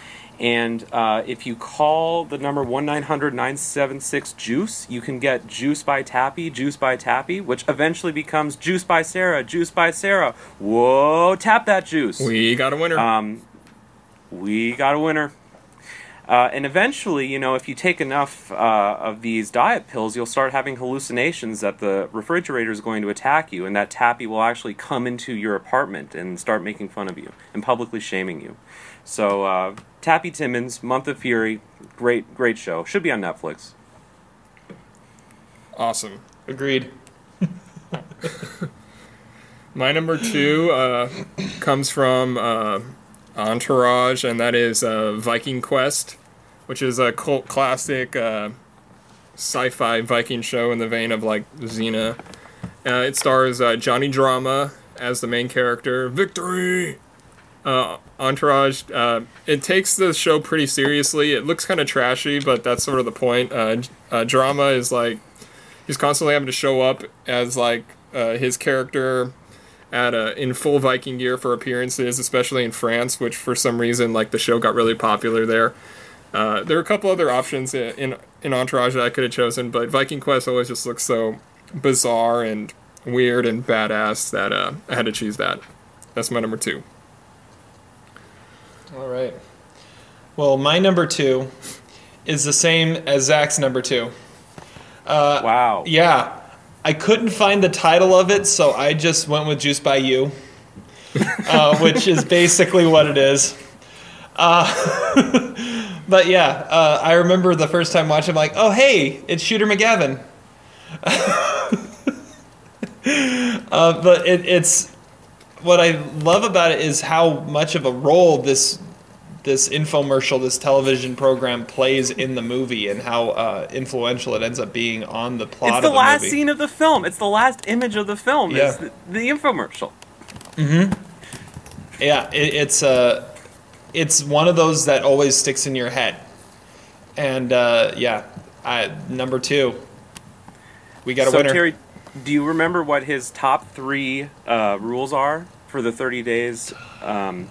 And uh, if you call the number 1 900 976 Juice, you can get Juice by Tappy, Juice by Tappy, which eventually becomes Juice by Sarah, Juice by Sarah. Whoa, tap that juice. We got a winner. Um, we got a winner. Uh, and eventually, you know, if you take enough uh, of these diet pills, you'll start having hallucinations that the refrigerator is going to attack you, and that Tappy will actually come into your apartment and start making fun of you and publicly shaming you. So, uh, Tappy Tibbons, Month of Fury, great, great show. Should be on Netflix. awesome. Agreed. [laughs] My number two uh, comes from uh, Entourage, and that is uh, Viking Quest, which is a cult classic uh, sci-fi Viking show in the vein of like Xena. Uh, it stars uh, Johnny Drama as the main character. Victory. Uh, Entourage. Uh, it takes the show pretty seriously. It looks kind of trashy, but that's sort of the point. Uh, drama is like he's constantly having to show up as like his character at a, in full Viking gear for appearances, especially in France, which for some reason like the show got really popular there. Uh, there are a couple other options in, in in Entourage that I could have chosen, but Viking Quest always just looks so bizarre and weird and badass that uh, I had to choose that. That's my number two. All right. Well, my number two is the same as Zach's number two. wow. Yeah, I couldn't find the title of it, so I just went with Juice by You, uh, which is basically what it is. Uh, [laughs] but yeah, uh, I remember the first time watching, I'm like, oh, hey, it's Shooter McGavin. [laughs] uh, but it, it's what I love about it is how much of a role this this infomercial, this television program plays in the movie, and how uh, influential it ends up being on the plot. It's the the last movie. scene of the film. It's the last image of the film. Yeah. It's the, the infomercial. Yeah, it, it's uh, it's one of those that always sticks in your head, and uh, yeah, I, number two, we got a so winner. Terry, do you remember what his top three uh, rules are for the thirty days, um,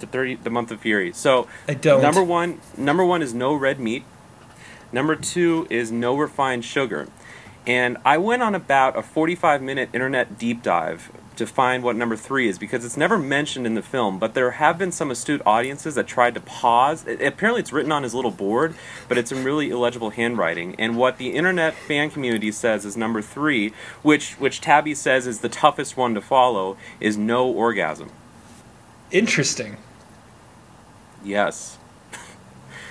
the thirty, the month of Fury? So I don't. Number one, number one is no red meat. Number two is no refined sugar, and I went on about a forty-five minute internet deep dive to find what number three is because it's never mentioned in the film. But there have been some astute audiences that tried to pause. It, apparently, it's written on his little board, but it's in really illegible handwriting. And what the internet fan community says is number three, which which Tappy says is the toughest one to follow, is no orgasm. Interesting. Yes. [laughs]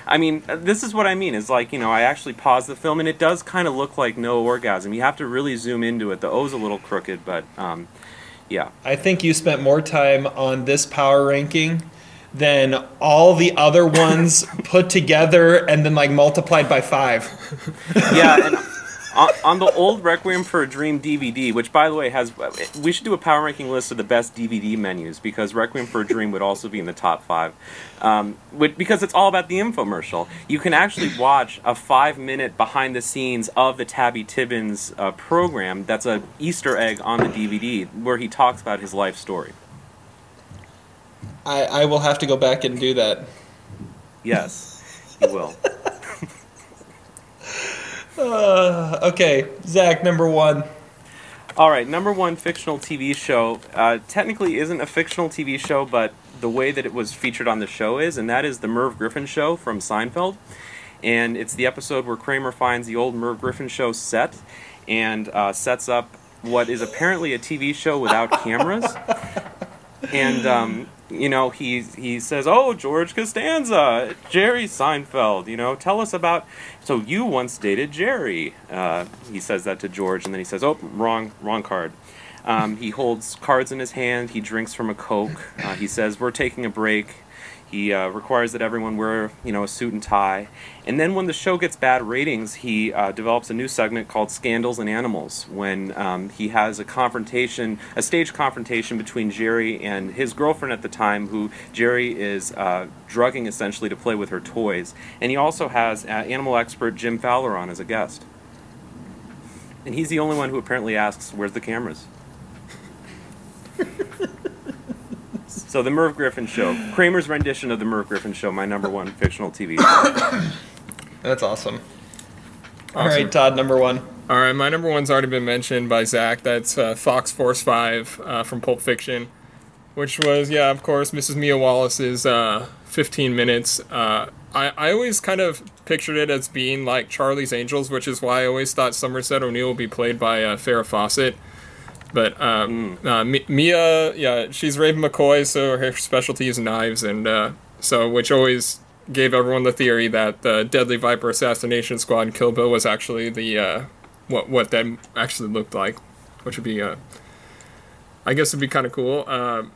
I mean, uh, this is what I mean. Is like you know, I actually paused the film, and it does kind of look like no orgasm. You have to really zoom into it. The O's a little crooked, but um, yeah. I think you spent more time on this power ranking than all the other ones [laughs] put together and then like multiplied by five. yeah, and on, on the old Requiem for a Dream DVD, which by the way has, we should do a power ranking list of the best DVD menus because Requiem for a Dream would also be in the top five, um, with, because it's all about the infomercial. You can actually watch a five-minute behind-the-scenes of the Tappy Tibbons uh, program. That's a Easter egg on the DVD where he talks about his life story. I, I will have to go back and do that. Yes, you will. [laughs] Uh, okay, Zach, number one. All right, number one fictional TV show. Uh, technically, isn't a fictional TV show, but the way that it was featured on the show is, and that is the Merv Griffin show from Seinfeld. And it's the episode where Kramer finds the old Merv Griffin show set and uh, sets up what is apparently a TV show without cameras. [laughs] And um, you know, he he says, "Oh, George Costanza, Jerry Seinfeld. You know, tell us about." So you once dated Jerry. Uh, he says that to George, and then he says, "Oh, wrong, wrong card." Um, he holds cards in his hand. He drinks from a Coke. Uh, he says, "We're taking a break." He uh, requires that everyone wear, you know, a suit and tie. And then when the show gets bad ratings, he uh, develops a new segment called Scandals and Animals, when um, he has a confrontation, a stage confrontation between Jerry and his girlfriend at the time, who Jerry is uh, drugging essentially to play with her toys. And he also has uh, animal expert Jim Fowler on as a guest. And he's the only one who apparently asks, "Where's the cameras?" [laughs] so the Merv Griffin Show, Kramer's rendition of the Merv Griffin Show, my number one fictional TV show. That's awesome. All Awesome. right, Todd, number one. All right, my number one's already been mentioned by Zach. That's uh, Fox Force Five uh, from Pulp Fiction, which was yeah, of course, Mrs. Mia Wallace's uh, 15 minutes. Uh, I I always kind of pictured it as being like Charlie's Angels, which is why I always thought Somerset O'Neill would be played by uh, Farrah Fawcett. But um, uh, Mi- Mia, yeah, she's Raven McCoy, so her specialty is knives, and uh, so which always gave everyone the theory that the Deadly Viper Assassination Squad in Kill Bill was actually the uh, what what that actually looked like, which would be uh, I guess would be kind of cool. Um,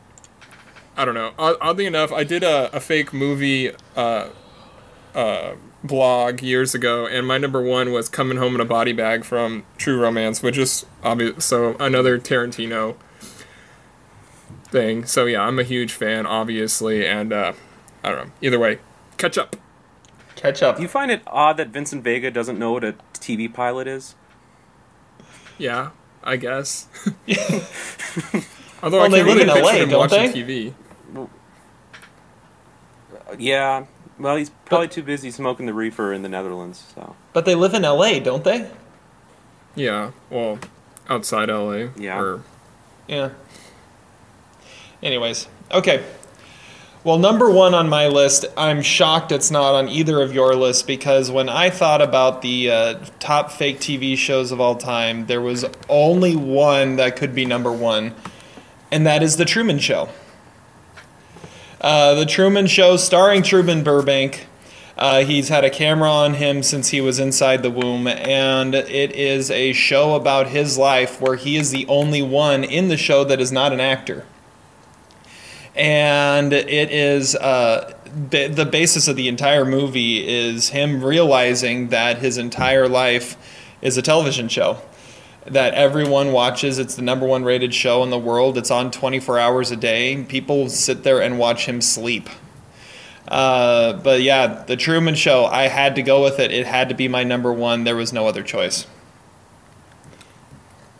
I don't know. Odd- Oddly enough, I did a, a fake movie uh, uh, blog years ago, and my number one was "Coming Home in a Body Bag" from True Romance, which is obvious. So another Tarantino thing. So yeah, I'm a huge fan, obviously, and uh, I don't know. Either way, catch up. Catch up. Do you find it odd that Vincent Vega doesn't know what a TV pilot is? Yeah, I guess. [laughs] [laughs] Although Well, I they can't live really in picture LA, him don't watching they? TV. Yeah. Well, he's probably too busy smoking the reefer in the Netherlands. So But they live in LA, don't they? Yeah, well, outside LA. Yeah. Or, Yeah. Anyways, okay. Well, number one on my list, I'm shocked it's not on either of your lists because when I thought about the uh, top fake TV shows of all time, there was only one that could be number one, and that is The Truman Show. Uh, the Truman Show, starring Truman Burbank. Uh, he's had a camera on him since he was inside the womb, and it is a show about his life where he is the only one in the show that is not an actor. And it is uh, the basis of the entire movie is him realizing that his entire life is a television show that everyone watches. It's the number one rated show in the world. It's on 24 hours a day. People sit there and watch him sleep. Uh, but yeah, the Truman Show. I had to go with it. It had to be my number one. There was no other choice.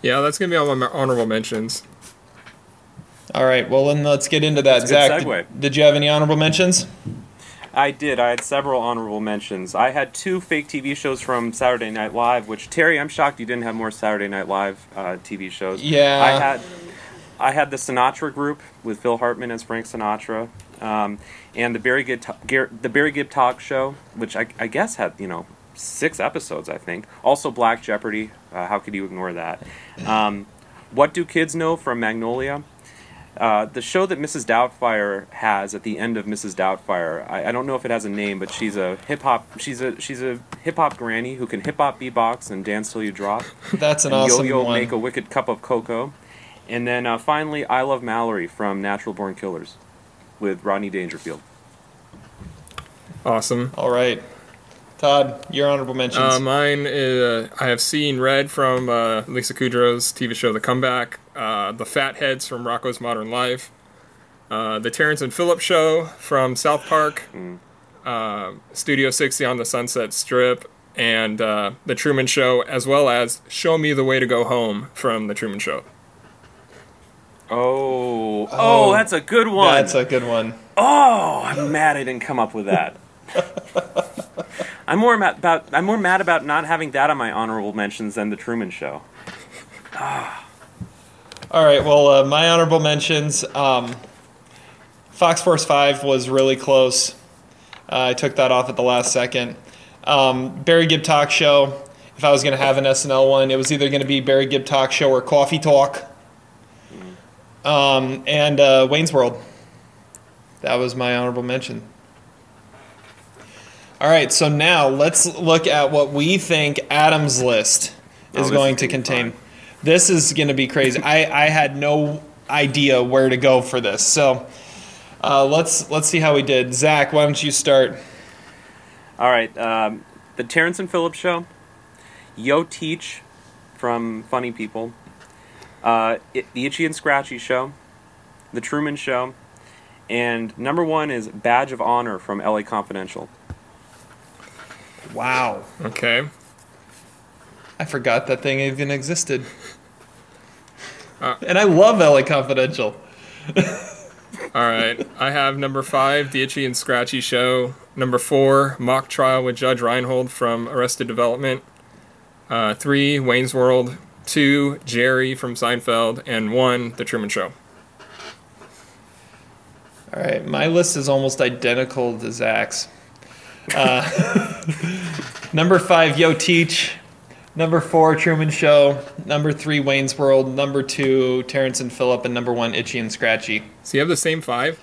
yeah, that's gonna be all my honorable mentions. All right. Well, then let's get into that. That's a good Zach, segue. did, did you have any honorable mentions? I did. I had several honorable mentions. I had two fake TV shows from Saturday Night Live. Which Terry, I'm shocked you didn't have more Saturday Night Live uh, TV shows. Yeah. I had. I had the Sinatra Group with Phil Hartman as Frank Sinatra, um, and the Barry Gibb the Barry Gibb Talk Show, which I, I guess had you know six episodes. I think also Black Jeopardy. Uh, how could you ignore that? Um, what do kids know from Magnolia? Uh, the show that Mrs. Doubtfire has at the end of Mrs. Doubtfire, I, I don't know if it has a name, but she's a hip hop. She's a she's a hip hop granny who can hip hop beatbox and dance till you drop. [laughs] That's an and awesome Yo-Yo one. make a wicked cup of cocoa, and then uh, finally, I love Mallory from Natural Born Killers, with Rodney Dangerfield. Awesome. All right. Todd, your honorable mentions. Uh, mine is uh, I have seen Red from uh, Lisa Kudrow's TV show The Comeback, uh, The Fatheads from Rocco's Modern Life, uh, The Terrance and Phillips Show from South Park, uh, Studio 60 on the Sunset Strip, and uh, The Truman Show, as well as Show Me the Way to Go Home from The Truman Show. Oh, oh, Oh, that's a good one. That's a good one. Oh, I'm mad I didn't come up with that. [laughs] I'm more mad about I'm more mad about not having that on my honorable mentions than the Truman Show. All right. Well, uh, my honorable mentions. Um, Fox Force Five was really close. Uh, I took that off at the last second. Um, Barry Gibb Talk Show if I was going to have an SNL one, it was either going to be Barry Gibb Talk Show or Coffee Talk. Um, and uh, Wayne's World. That was my honorable mention. All right, so now let's look at what we think Adam's list Oh, is this going to contain. fun. This is going to be crazy. I, I had no idea where to go for this. So uh, let's let's see how we did. Zach, why don't you start? All right, um, the Terrance and Phillips Show, Yo Teach from Funny People, uh, it, the Itchy and Scratchy Show, the Truman Show, and number one is Badge of Honor from LA Confidential. Wow, Okay. I forgot that thing even existed. Uh. and I love LA Confidential. [laughs] All right. I have number five, The Itchy and Scratchy Show. Number four, Mock Trial with Judge Reinhold from Arrested Development. Uh, three, Wayne's World. Two, Jerry from Seinfeld. And one, The Truman Show. All right, my list is almost identical to Zach's. Uh, [laughs] number five, Yo Teach. Number four, Truman Show. Number three, Wayne's World. Number two, Terrance and Phillip. And number one, Itchy and Scratchy. So you have the same five?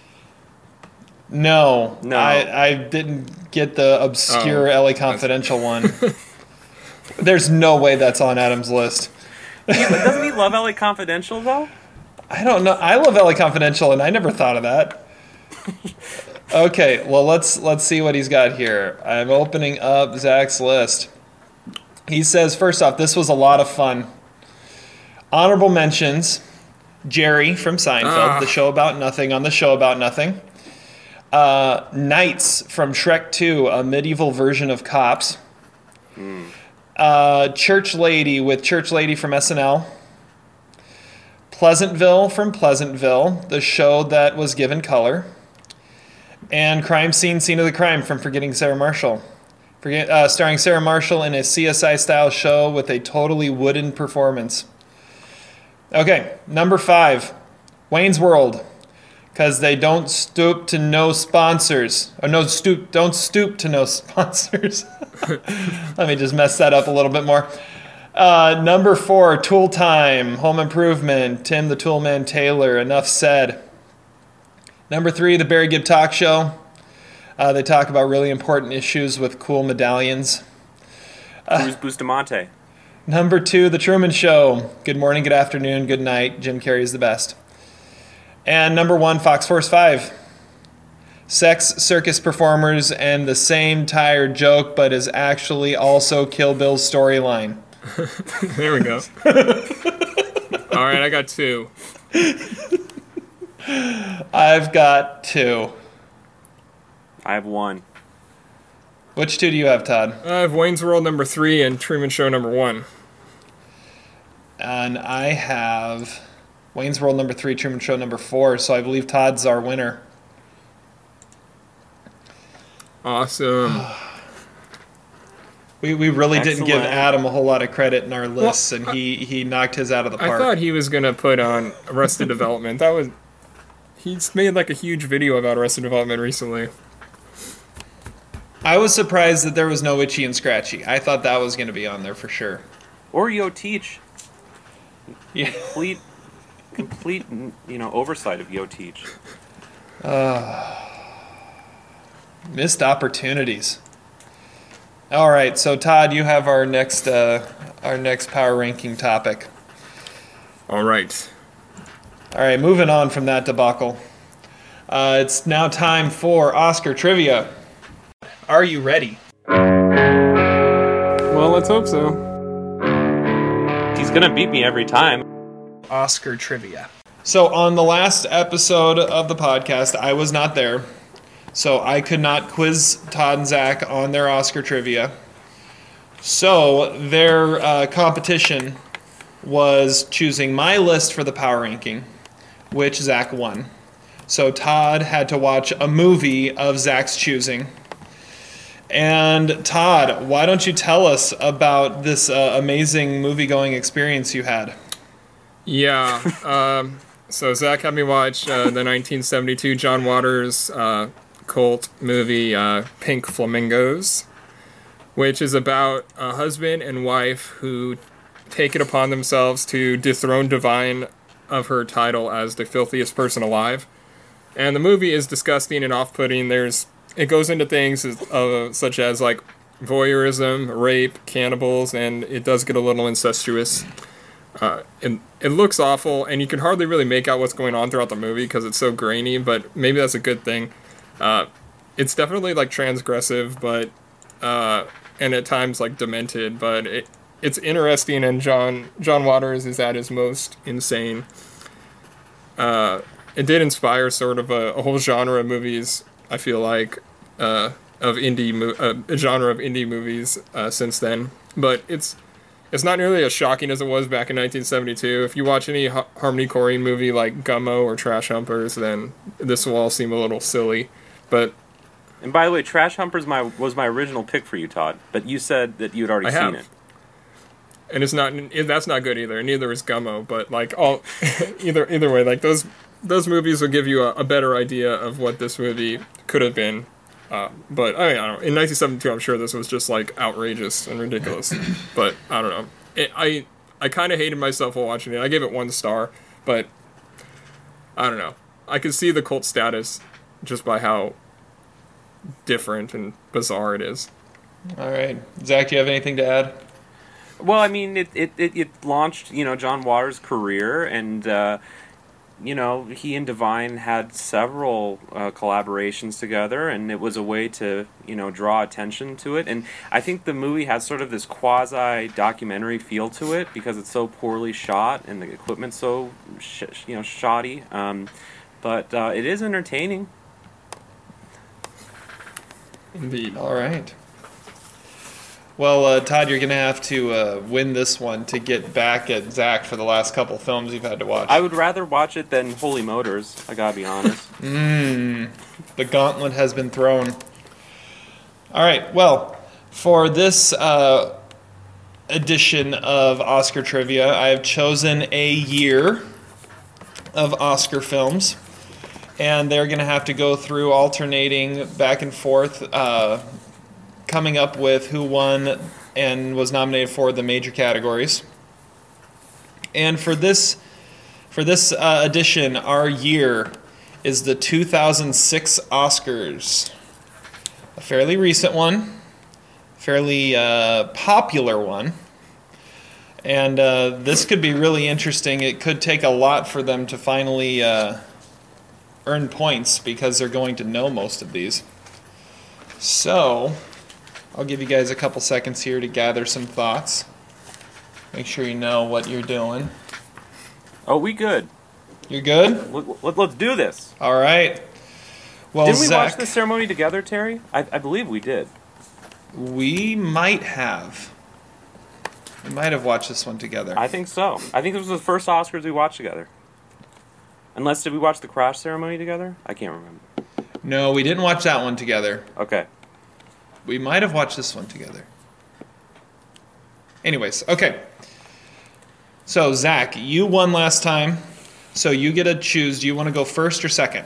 No, No. I, I didn't get the obscure Oh, LA Confidential [laughs] one. There's no way that's on Adam's list. But doesn't he love LA Confidential though? I don't know. I love LA Confidential, and I never thought of that. [laughs] okay, well let's let's see what he's got here. I'm opening up Zach's list. He says, first off, this was a lot of fun. Honorable mentions: Jerry from Seinfeld, Ah. the show about nothing on the show about nothing. Uh, Knights from Shrek 2, a medieval version of Cops. Uh, Church Lady with Church Lady from SNL. Pleasantville from Pleasantville, the show that was given color, and Crime Scene, Scene of the Crime from Forgetting Sarah Marshall, Forget, uh, starring Sarah Marshall in a CSI style show with a totally wooden performance. Okay, number five, Wayne's World, because they don't stoop to no sponsors, or no stoop, don't stoop to no [laughs] sponsors. [laughs] Let me just mess that up a little bit more. Uh, number four, Tool Time, Home Improvement, Tim the Toolman Taylor, Enough Said. Number three, The Barry Gibb Talk Show. Uh, they talk about really important issues with cool medallions. Cruz Bustamante. Number two, The Truman Show. Good morning, good afternoon, good night. Jim Carrey is the best. And number one, Fox Force 5. Sex circus performers and the same tired joke, but is actually also Kill Bill's storyline. [laughs] There we go. [laughs] All right, I got two. I've got two. I have one. Which two do you have, Todd? I have Wayne's World number three and Truman Show number one. And I have Wayne's World number three, Truman Show number four. So I believe Todd's our winner. Awesome. We, we really didn't give Adam a whole lot of credit in our lists, and he, he knocked his out of the park. I thought he was gonna put on Arrested Development. That was he's made like a huge video about Arrested Development recently. I was surprised that there was no Itchy and Scratchy. I thought that was going to be on there for sure. Or Yo Teach. Yeah. Complete, complete, you know, oversight of Yo Teach. Uh, Missed opportunities. All right, so Todd, you have our next uh, our next power ranking topic. All right. All right, moving on from that debacle. Uh, it's now time for Oscar trivia. Are you ready? Well, let's hope so. He's gonna beat me every time. Oscar trivia. So, on the last episode of the podcast, I was not there. So, I could not quiz Todd and Zach on their Oscar trivia. So, their uh, competition was choosing my list for the power ranking, which Zach won. So, Todd had to watch a movie of Zach's choosing. And, Todd, why don't you tell us about this uh, amazing movie going experience you had? Yeah. [laughs] Um, so Zach had me watch uh, the 1972 John Waters uh, cult movie uh, Pink Flamingos. which is about a husband and wife who take it upon themselves to dethrone Divine of her title as the filthiest person alive. And the movie is disgusting and off-putting. There's it goes into things as- uh, such as like voyeurism, rape, cannibals, and it does get a little incestuous. Uh, and it looks awful, and you can hardly really make out what's going on throughout the movie because it's so grainy. But maybe that's a good thing. Uh, it's definitely like transgressive, but uh, and at times like demented. But it it's interesting, and John John Waters is at his most insane. Uh, it did inspire sort of a, a whole genre of movies. I feel like uh, of indie mo- uh, a genre of indie movies uh, since then, but it's it's not nearly as shocking as it was back in 1972. If you watch any ha- Harmony Korine movie like Gummo or Trash Humpers, then this will all seem a little silly. But And by the way, Trash Humpers my was my original pick for you, Todd. But you said that you'd already I seen have. it. and it's not that's not good either. Neither is Gummo, but like all [laughs] either either way, like those those movies will give you a, a better idea of what this movie could have been. Uh, but I mean, I don't know. In 1972, I'm sure this was just like outrageous and ridiculous. [coughs] but I don't know. It, I I kind of hated myself while watching it. I gave it one star, but I don't know. I could see the cult status just by how different and bizarre it is. All right, Zach, do you have anything to add? Well, I mean, it, it, it, it launched, you know, John Waters' career, and, uh, you know, he and Divine had several uh, collaborations together, and it was a way to, you know, draw attention to it. And I think the movie has sort of this quasi documentary feel to it because it's so poorly shot and the equipment's so, sh- you know, shoddy. Um, but uh, it is entertaining. Indeed. All right. Well, uh, Todd, you're gonna have to uh, win this one to get back at Zach for the last couple films you've had to watch. I would rather watch it than Holy Motors, I gotta be honest. Mmm. [laughs] The gauntlet has been thrown. All right. Well, for this uh, edition of Oscar trivia, I have chosen a year of Oscar films, and they're going to have to go through alternating back and forth, uh, coming up with who won and was nominated for the major categories. And for this, for this uh, edition, our year is the 2006 Oscars. A fairly recent one, fairly uh, popular one. And uh, this could be really interesting. It could take a lot for them to finally uh, earn points because they're going to know most of these. So, I'll give you guys a couple seconds here to gather some thoughts. Make sure you know what you're doing. Oh, we good. You're good? Let, let's do this. All right. Well, Didn't we Zach, watch the ceremony together, Terry? I, I believe we did. we might have. We might have watched this one together. I think so. I think this was the first Oscars we watched together. Unless did we watch the crash ceremony together? I can't remember. no, we didn't watch that one together. Okay. We might have watched this one together. Anyways, okay. So, Zach, you won last time. So, you get to choose. Do you want to go first or second?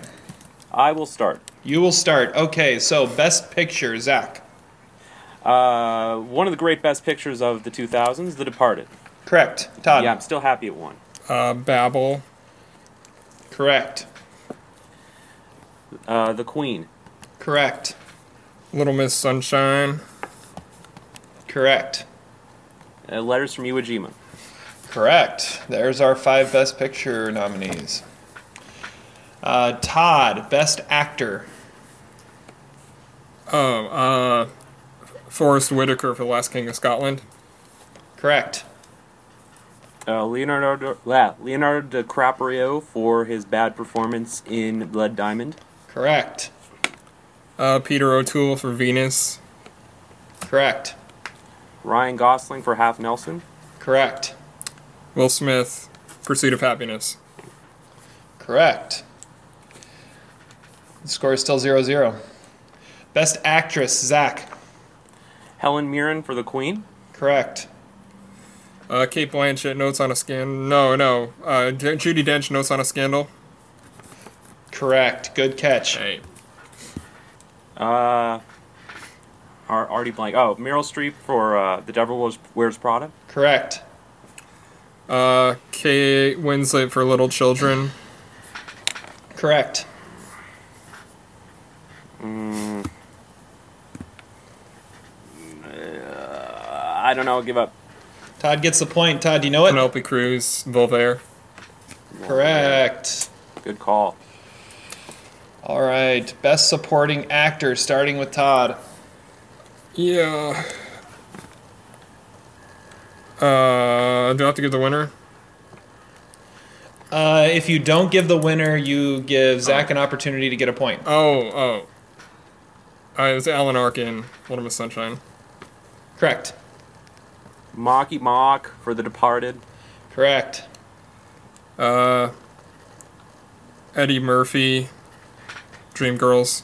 I will start. You will start. Okay, so best picture, Zach. Uh, one of the great best pictures of the 2000s, The Departed. Correct. Todd. Yeah, I'm still happy it won. Uh, Babel. Correct. Uh, the Queen. Correct. Little Miss Sunshine. Correct. Uh, Letters from Iwo Jima. Correct. There's our five Best Picture nominees. Uh, Todd, Best Actor. Oh, uh, Forest Whitaker for The Last King of Scotland. Correct. Uh, Leonardo, yeah, Leonardo DiCaprio for his bad performance in Blood Diamond. Correct. Uh, Peter O'Toole for Venus. Correct. Ryan Gosling for Half Nelson. Correct. Will Smith, Pursuit of Happyness. Correct. The score is still 0 0. Best Actress, Zach. Helen Mirren for The Queen. Correct. Uh, Cate Blanchett, Notes on a Scandal. No, no. Uh, J- Judi Dench, Notes on a Scandal. Correct. Good catch. Hey. Uh, are already blank. Oh, Meryl Streep for uh, The Devil Wears, Wears Prada. Correct. Uh, Kate Winslet for Little Children. Correct. Uh, I don't know. I'll give up. Todd gets the point. Todd, do you know it? Penelope Cruz, Volver. Correct. Good call. All right. Best supporting actor, starting with Todd. Yeah. Uh, do I have to give the winner? Uh, if you don't give the winner, you give Zach an opportunity to get a point. Oh, oh. Uh, it was Alan Arkin, Little Miss Sunshine. Correct. Marky Mark for The Departed. Correct. Uh, Eddie Murphy, Dreamgirls.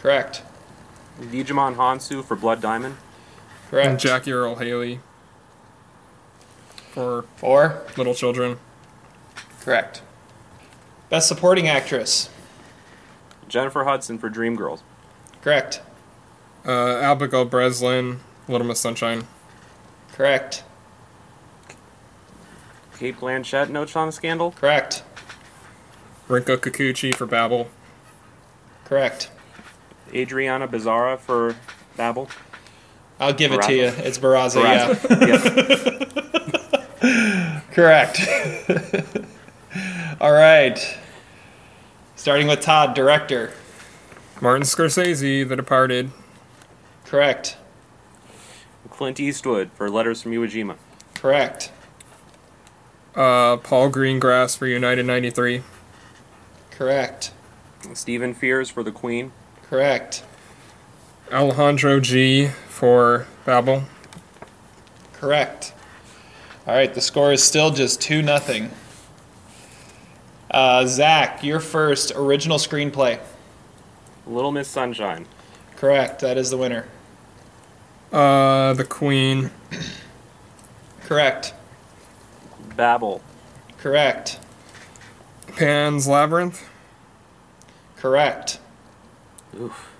Correct. Djimon Hounsou for Blood Diamond. And Correct. Jackie Earle Haley for Four. Little Children. Correct. Best supporting actress. Jennifer Hudson for Dreamgirls. Correct. Uh, Abigail Breslin, Little Miss Sunshine. Correct. Cate Blanchett, No on a Scandal. Correct. Rinko Kikuchi for Babel. Correct. Adriana Bizarra for Babel. I'll give it to you. It's Barraza, yeah. Barraza. [laughs] Yep. Correct. [laughs] All right. Starting with Todd, director. Martin Scorsese, The Departed. Correct. Clint Eastwood for Letters from Iwo Jima. Correct. Uh, Paul Greengrass for United 93. Correct. Stephen Frears for The Queen. Correct. Alejandro G for Babel. Correct. All right, the score is still just 2 nothing. Uh, Zach, your first original screenplay. Little Miss Sunshine. Correct. That is the winner. Uh, The Queen. Correct. Babel. Correct. Pan's Labyrinth. Correct. Oof.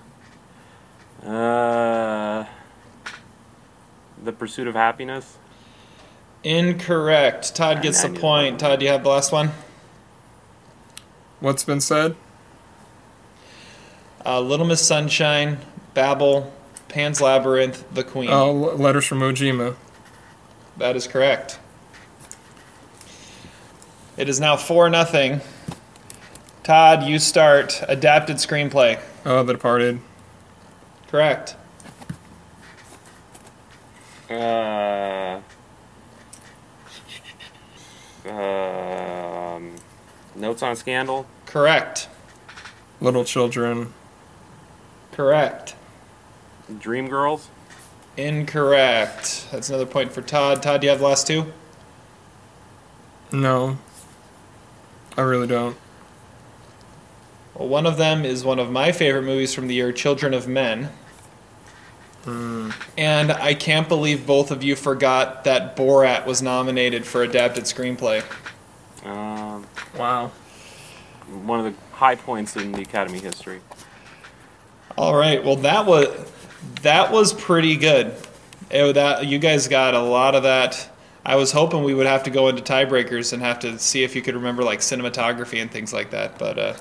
Uh, the Pursuit of Happyness. Incorrect. Todd gets the I knew point. Todd, do you have the last one? What's been said? Uh, Little Miss Sunshine, Babel, Pan's Labyrinth, The Queen. Oh, L- Letters from Iwo Jima. That is correct. It is now 4 nothing. Todd, you start. Adapted screenplay. Oh, The Departed. Correct. Uh, um, Notes on Scandal. Correct. Little Children. Correct. Dreamgirls. Incorrect. That's another point for Todd. Todd, do you have the last two? No. I really don't. Well, one of them is one of my favorite movies from the year, Children of Men. And I can't believe both of you forgot that Borat was nominated for adapted screenplay. Um, Wow. one of the high points in the Academy history. All right. Well, that was that was pretty good. It- that you guys got a lot of that. I was hoping we would have to go into tiebreakers and have to see if you could remember like cinematography and things like that, but uh,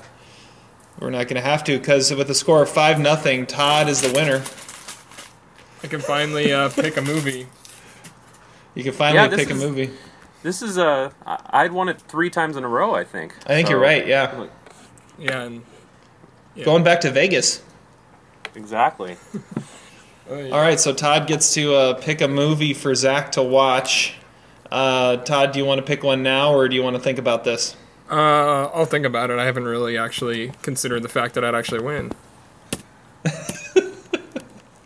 we're not going to have to because with a score of five nothing, Todd is the winner. I can finally uh, pick a movie. You can finally Yeah, this pick a movie. This is uh, I- I'd won it three times in a row. I think. I think you're right. Yeah, Yeah, and yeah. going back to Vegas. Exactly. [laughs] Oh, yeah. All right, so Todd gets to uh, pick a movie for Zach to watch. Uh, Todd, do you want to pick one now, or do you want to think about this? Uh, I'll think about it. I haven't really actually considered the fact that I'd actually win. [laughs]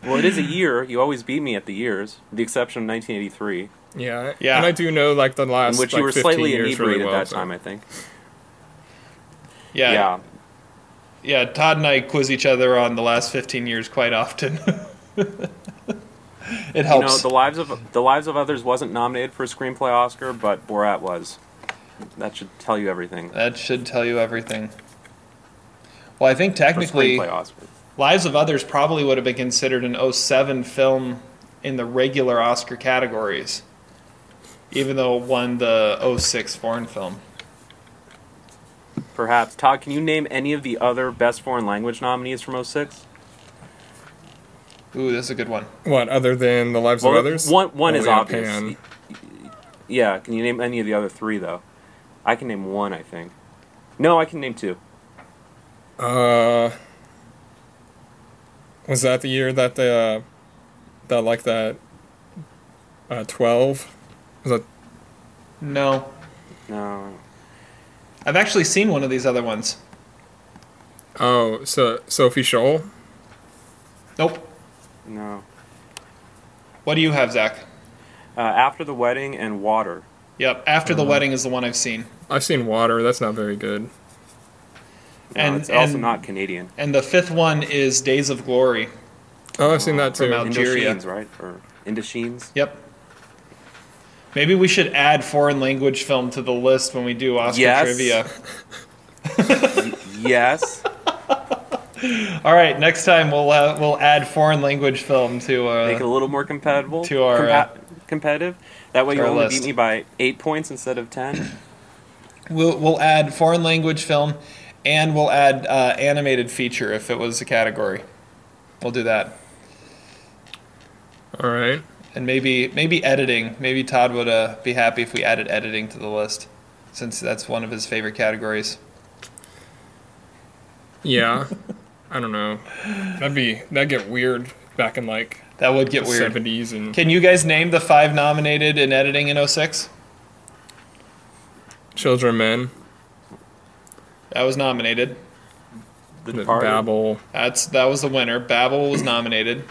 Well, it is a year. You always beat me at the years, with the exception of 1983, Yeah. Yeah. And I do know like the last in which like, you were 15 slightly years inebriated really well, that so- time. I think. Yeah, Yeah. yeah. Todd and I quiz each other on the last 15 years quite often. [laughs] it You know, helps. the lives of the lives of others wasn't nominated for a screenplay Oscar, but Borat was. That should tell you everything. that should tell you everything. Well, I think technically. Lives of Others probably would have been considered an 07 film in the regular Oscar categories, even though it won the 06 foreign film. Perhaps. Todd, can you name any of the other Best Foreign Language nominees from 06? Ooh, that's a good one. What other than the lives Well, of others? one- one is yeah, obvious. Pan. Yeah, can you name any of the other three, though? I can name one, I think. No, I can name two. Uh, was that the year that the uh, that like that uh, twelve? Was that No. No. I've actually seen one of these other ones. oh so Sophie Scholl? Nope. No. What do you have, Zach? Uh, After the Wedding and Water. Yep. After the Wedding is the one I've seen. I've seen Water. That's not very good. No, And- it's also and- not Canadian. And the fifth one is Days of Glory. Oh, I've seen that too. Al- Algeria. Indochines, right? Or Indochines? Yep. Maybe we should add foreign language film to the list when we do Oscar Yes. trivia. [laughs] [laughs] yes. All right, next time we'll uh, we'll add foreign language film to uh, Make it a little more compatible. to our, compa- uh, competitive. That way you our only list. beat me by eight points instead of ten. [coughs] we'll we'll add foreign language film, and we'll add uh, animated feature if it was a category. We'll do that, All right. and maybe maybe editing. Maybe Todd would uh, be happy if we added editing to the list, since that's one of his favorite categories. Yeah. [laughs] I don't know. That'd be that'd get weird back in like That would get the weird. seventies and Can you guys name the five nominated in editing in 06? Children of Men, That was nominated. The the Departed, Babel. That's that was the winner. Babel was nominated.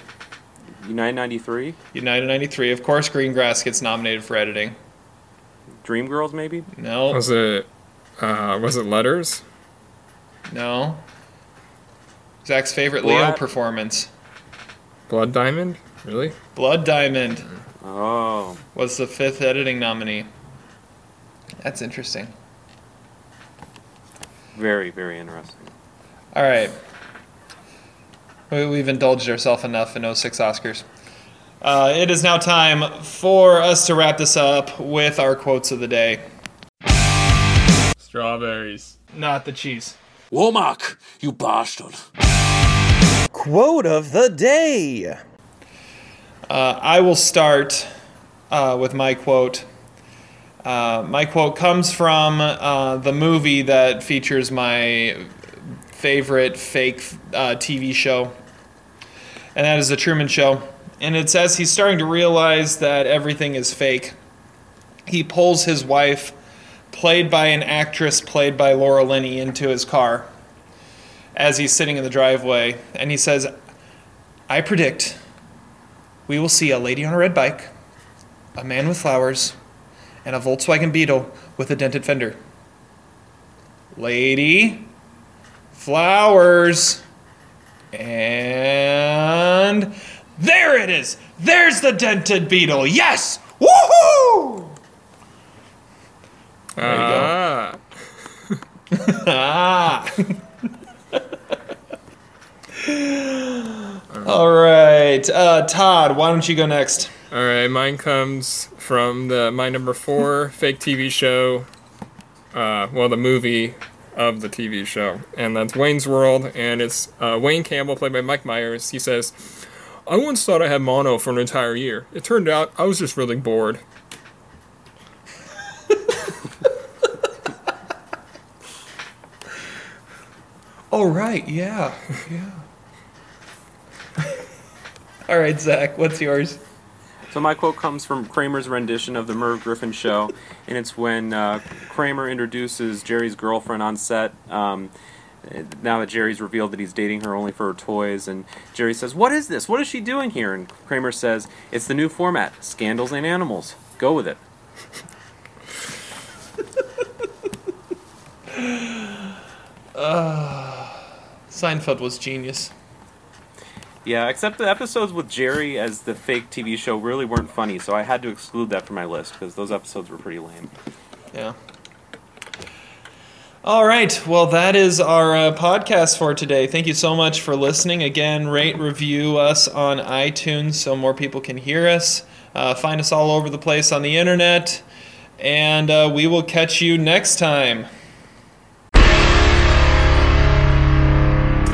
United 93, United 93. Of course, Greengrass gets nominated for editing. Dreamgirls maybe. No, Was it uh, was it Letters? no. Zach's favorite Leo Borat? performance. Blood Diamond? Really? Blood Diamond Oh, was the fifth editing nominee. That's interesting. very very interesting. All right. We- We've indulged ourselves enough in 06 Oscars. Uh, it is now time for us to wrap this up with our quotes of the day. Strawberries. Not the cheese. Womack, you bastard. Quote of the day. Uh, I will start uh, with my quote. Uh, my quote comes from uh, the movie that features my favorite fake uh, TV show, and that is The Truman Show. And it says he's starting to realize that everything is fake. He pulls his wife, played by an actress played by Laura Linney, into his car as he's sitting in the driveway, and he says, I predict we will see a lady on a red bike, a man with flowers, and a Volkswagen Beetle with a dented fender. Lady, flowers, and there it is. There's the dented Beetle. Yes! Woohoo! you go. Ah. [laughs] [laughs] All right, uh, Todd. Why don't you go next? All right, mine comes from the my number four fake TV show. Uh, well, the movie of the TV show, and that's Wayne's World, and it's uh, Wayne Campbell played by Mike Myers. He says, "I once thought I had mono for an entire year. It turned out I was just really bored." [laughs] Oh right, yeah, yeah. All right, Zach. What's yours? So my quote comes from Kramer's rendition of the Merv Griffin show, and it's when uh, Kramer introduces Jerry's girlfriend on set. Um, now that Jerry's revealed that he's dating her only for her toys, and Jerry says, "What is this? What is she doing here?" And Kramer says, "It's the new format: scandals and animals. Go with it." [laughs] Seinfeld was genius. Yeah, except the episodes with Jerry as the fake TV show really weren't funny, so I had to exclude that from my list because those episodes were pretty lame. Yeah. All right. Well, that is our uh, podcast for today. Thank you so much for listening. Again, rate, review us on iTunes so more people can hear us. Uh, find us all over the place on the internet. And uh, we will catch you next time.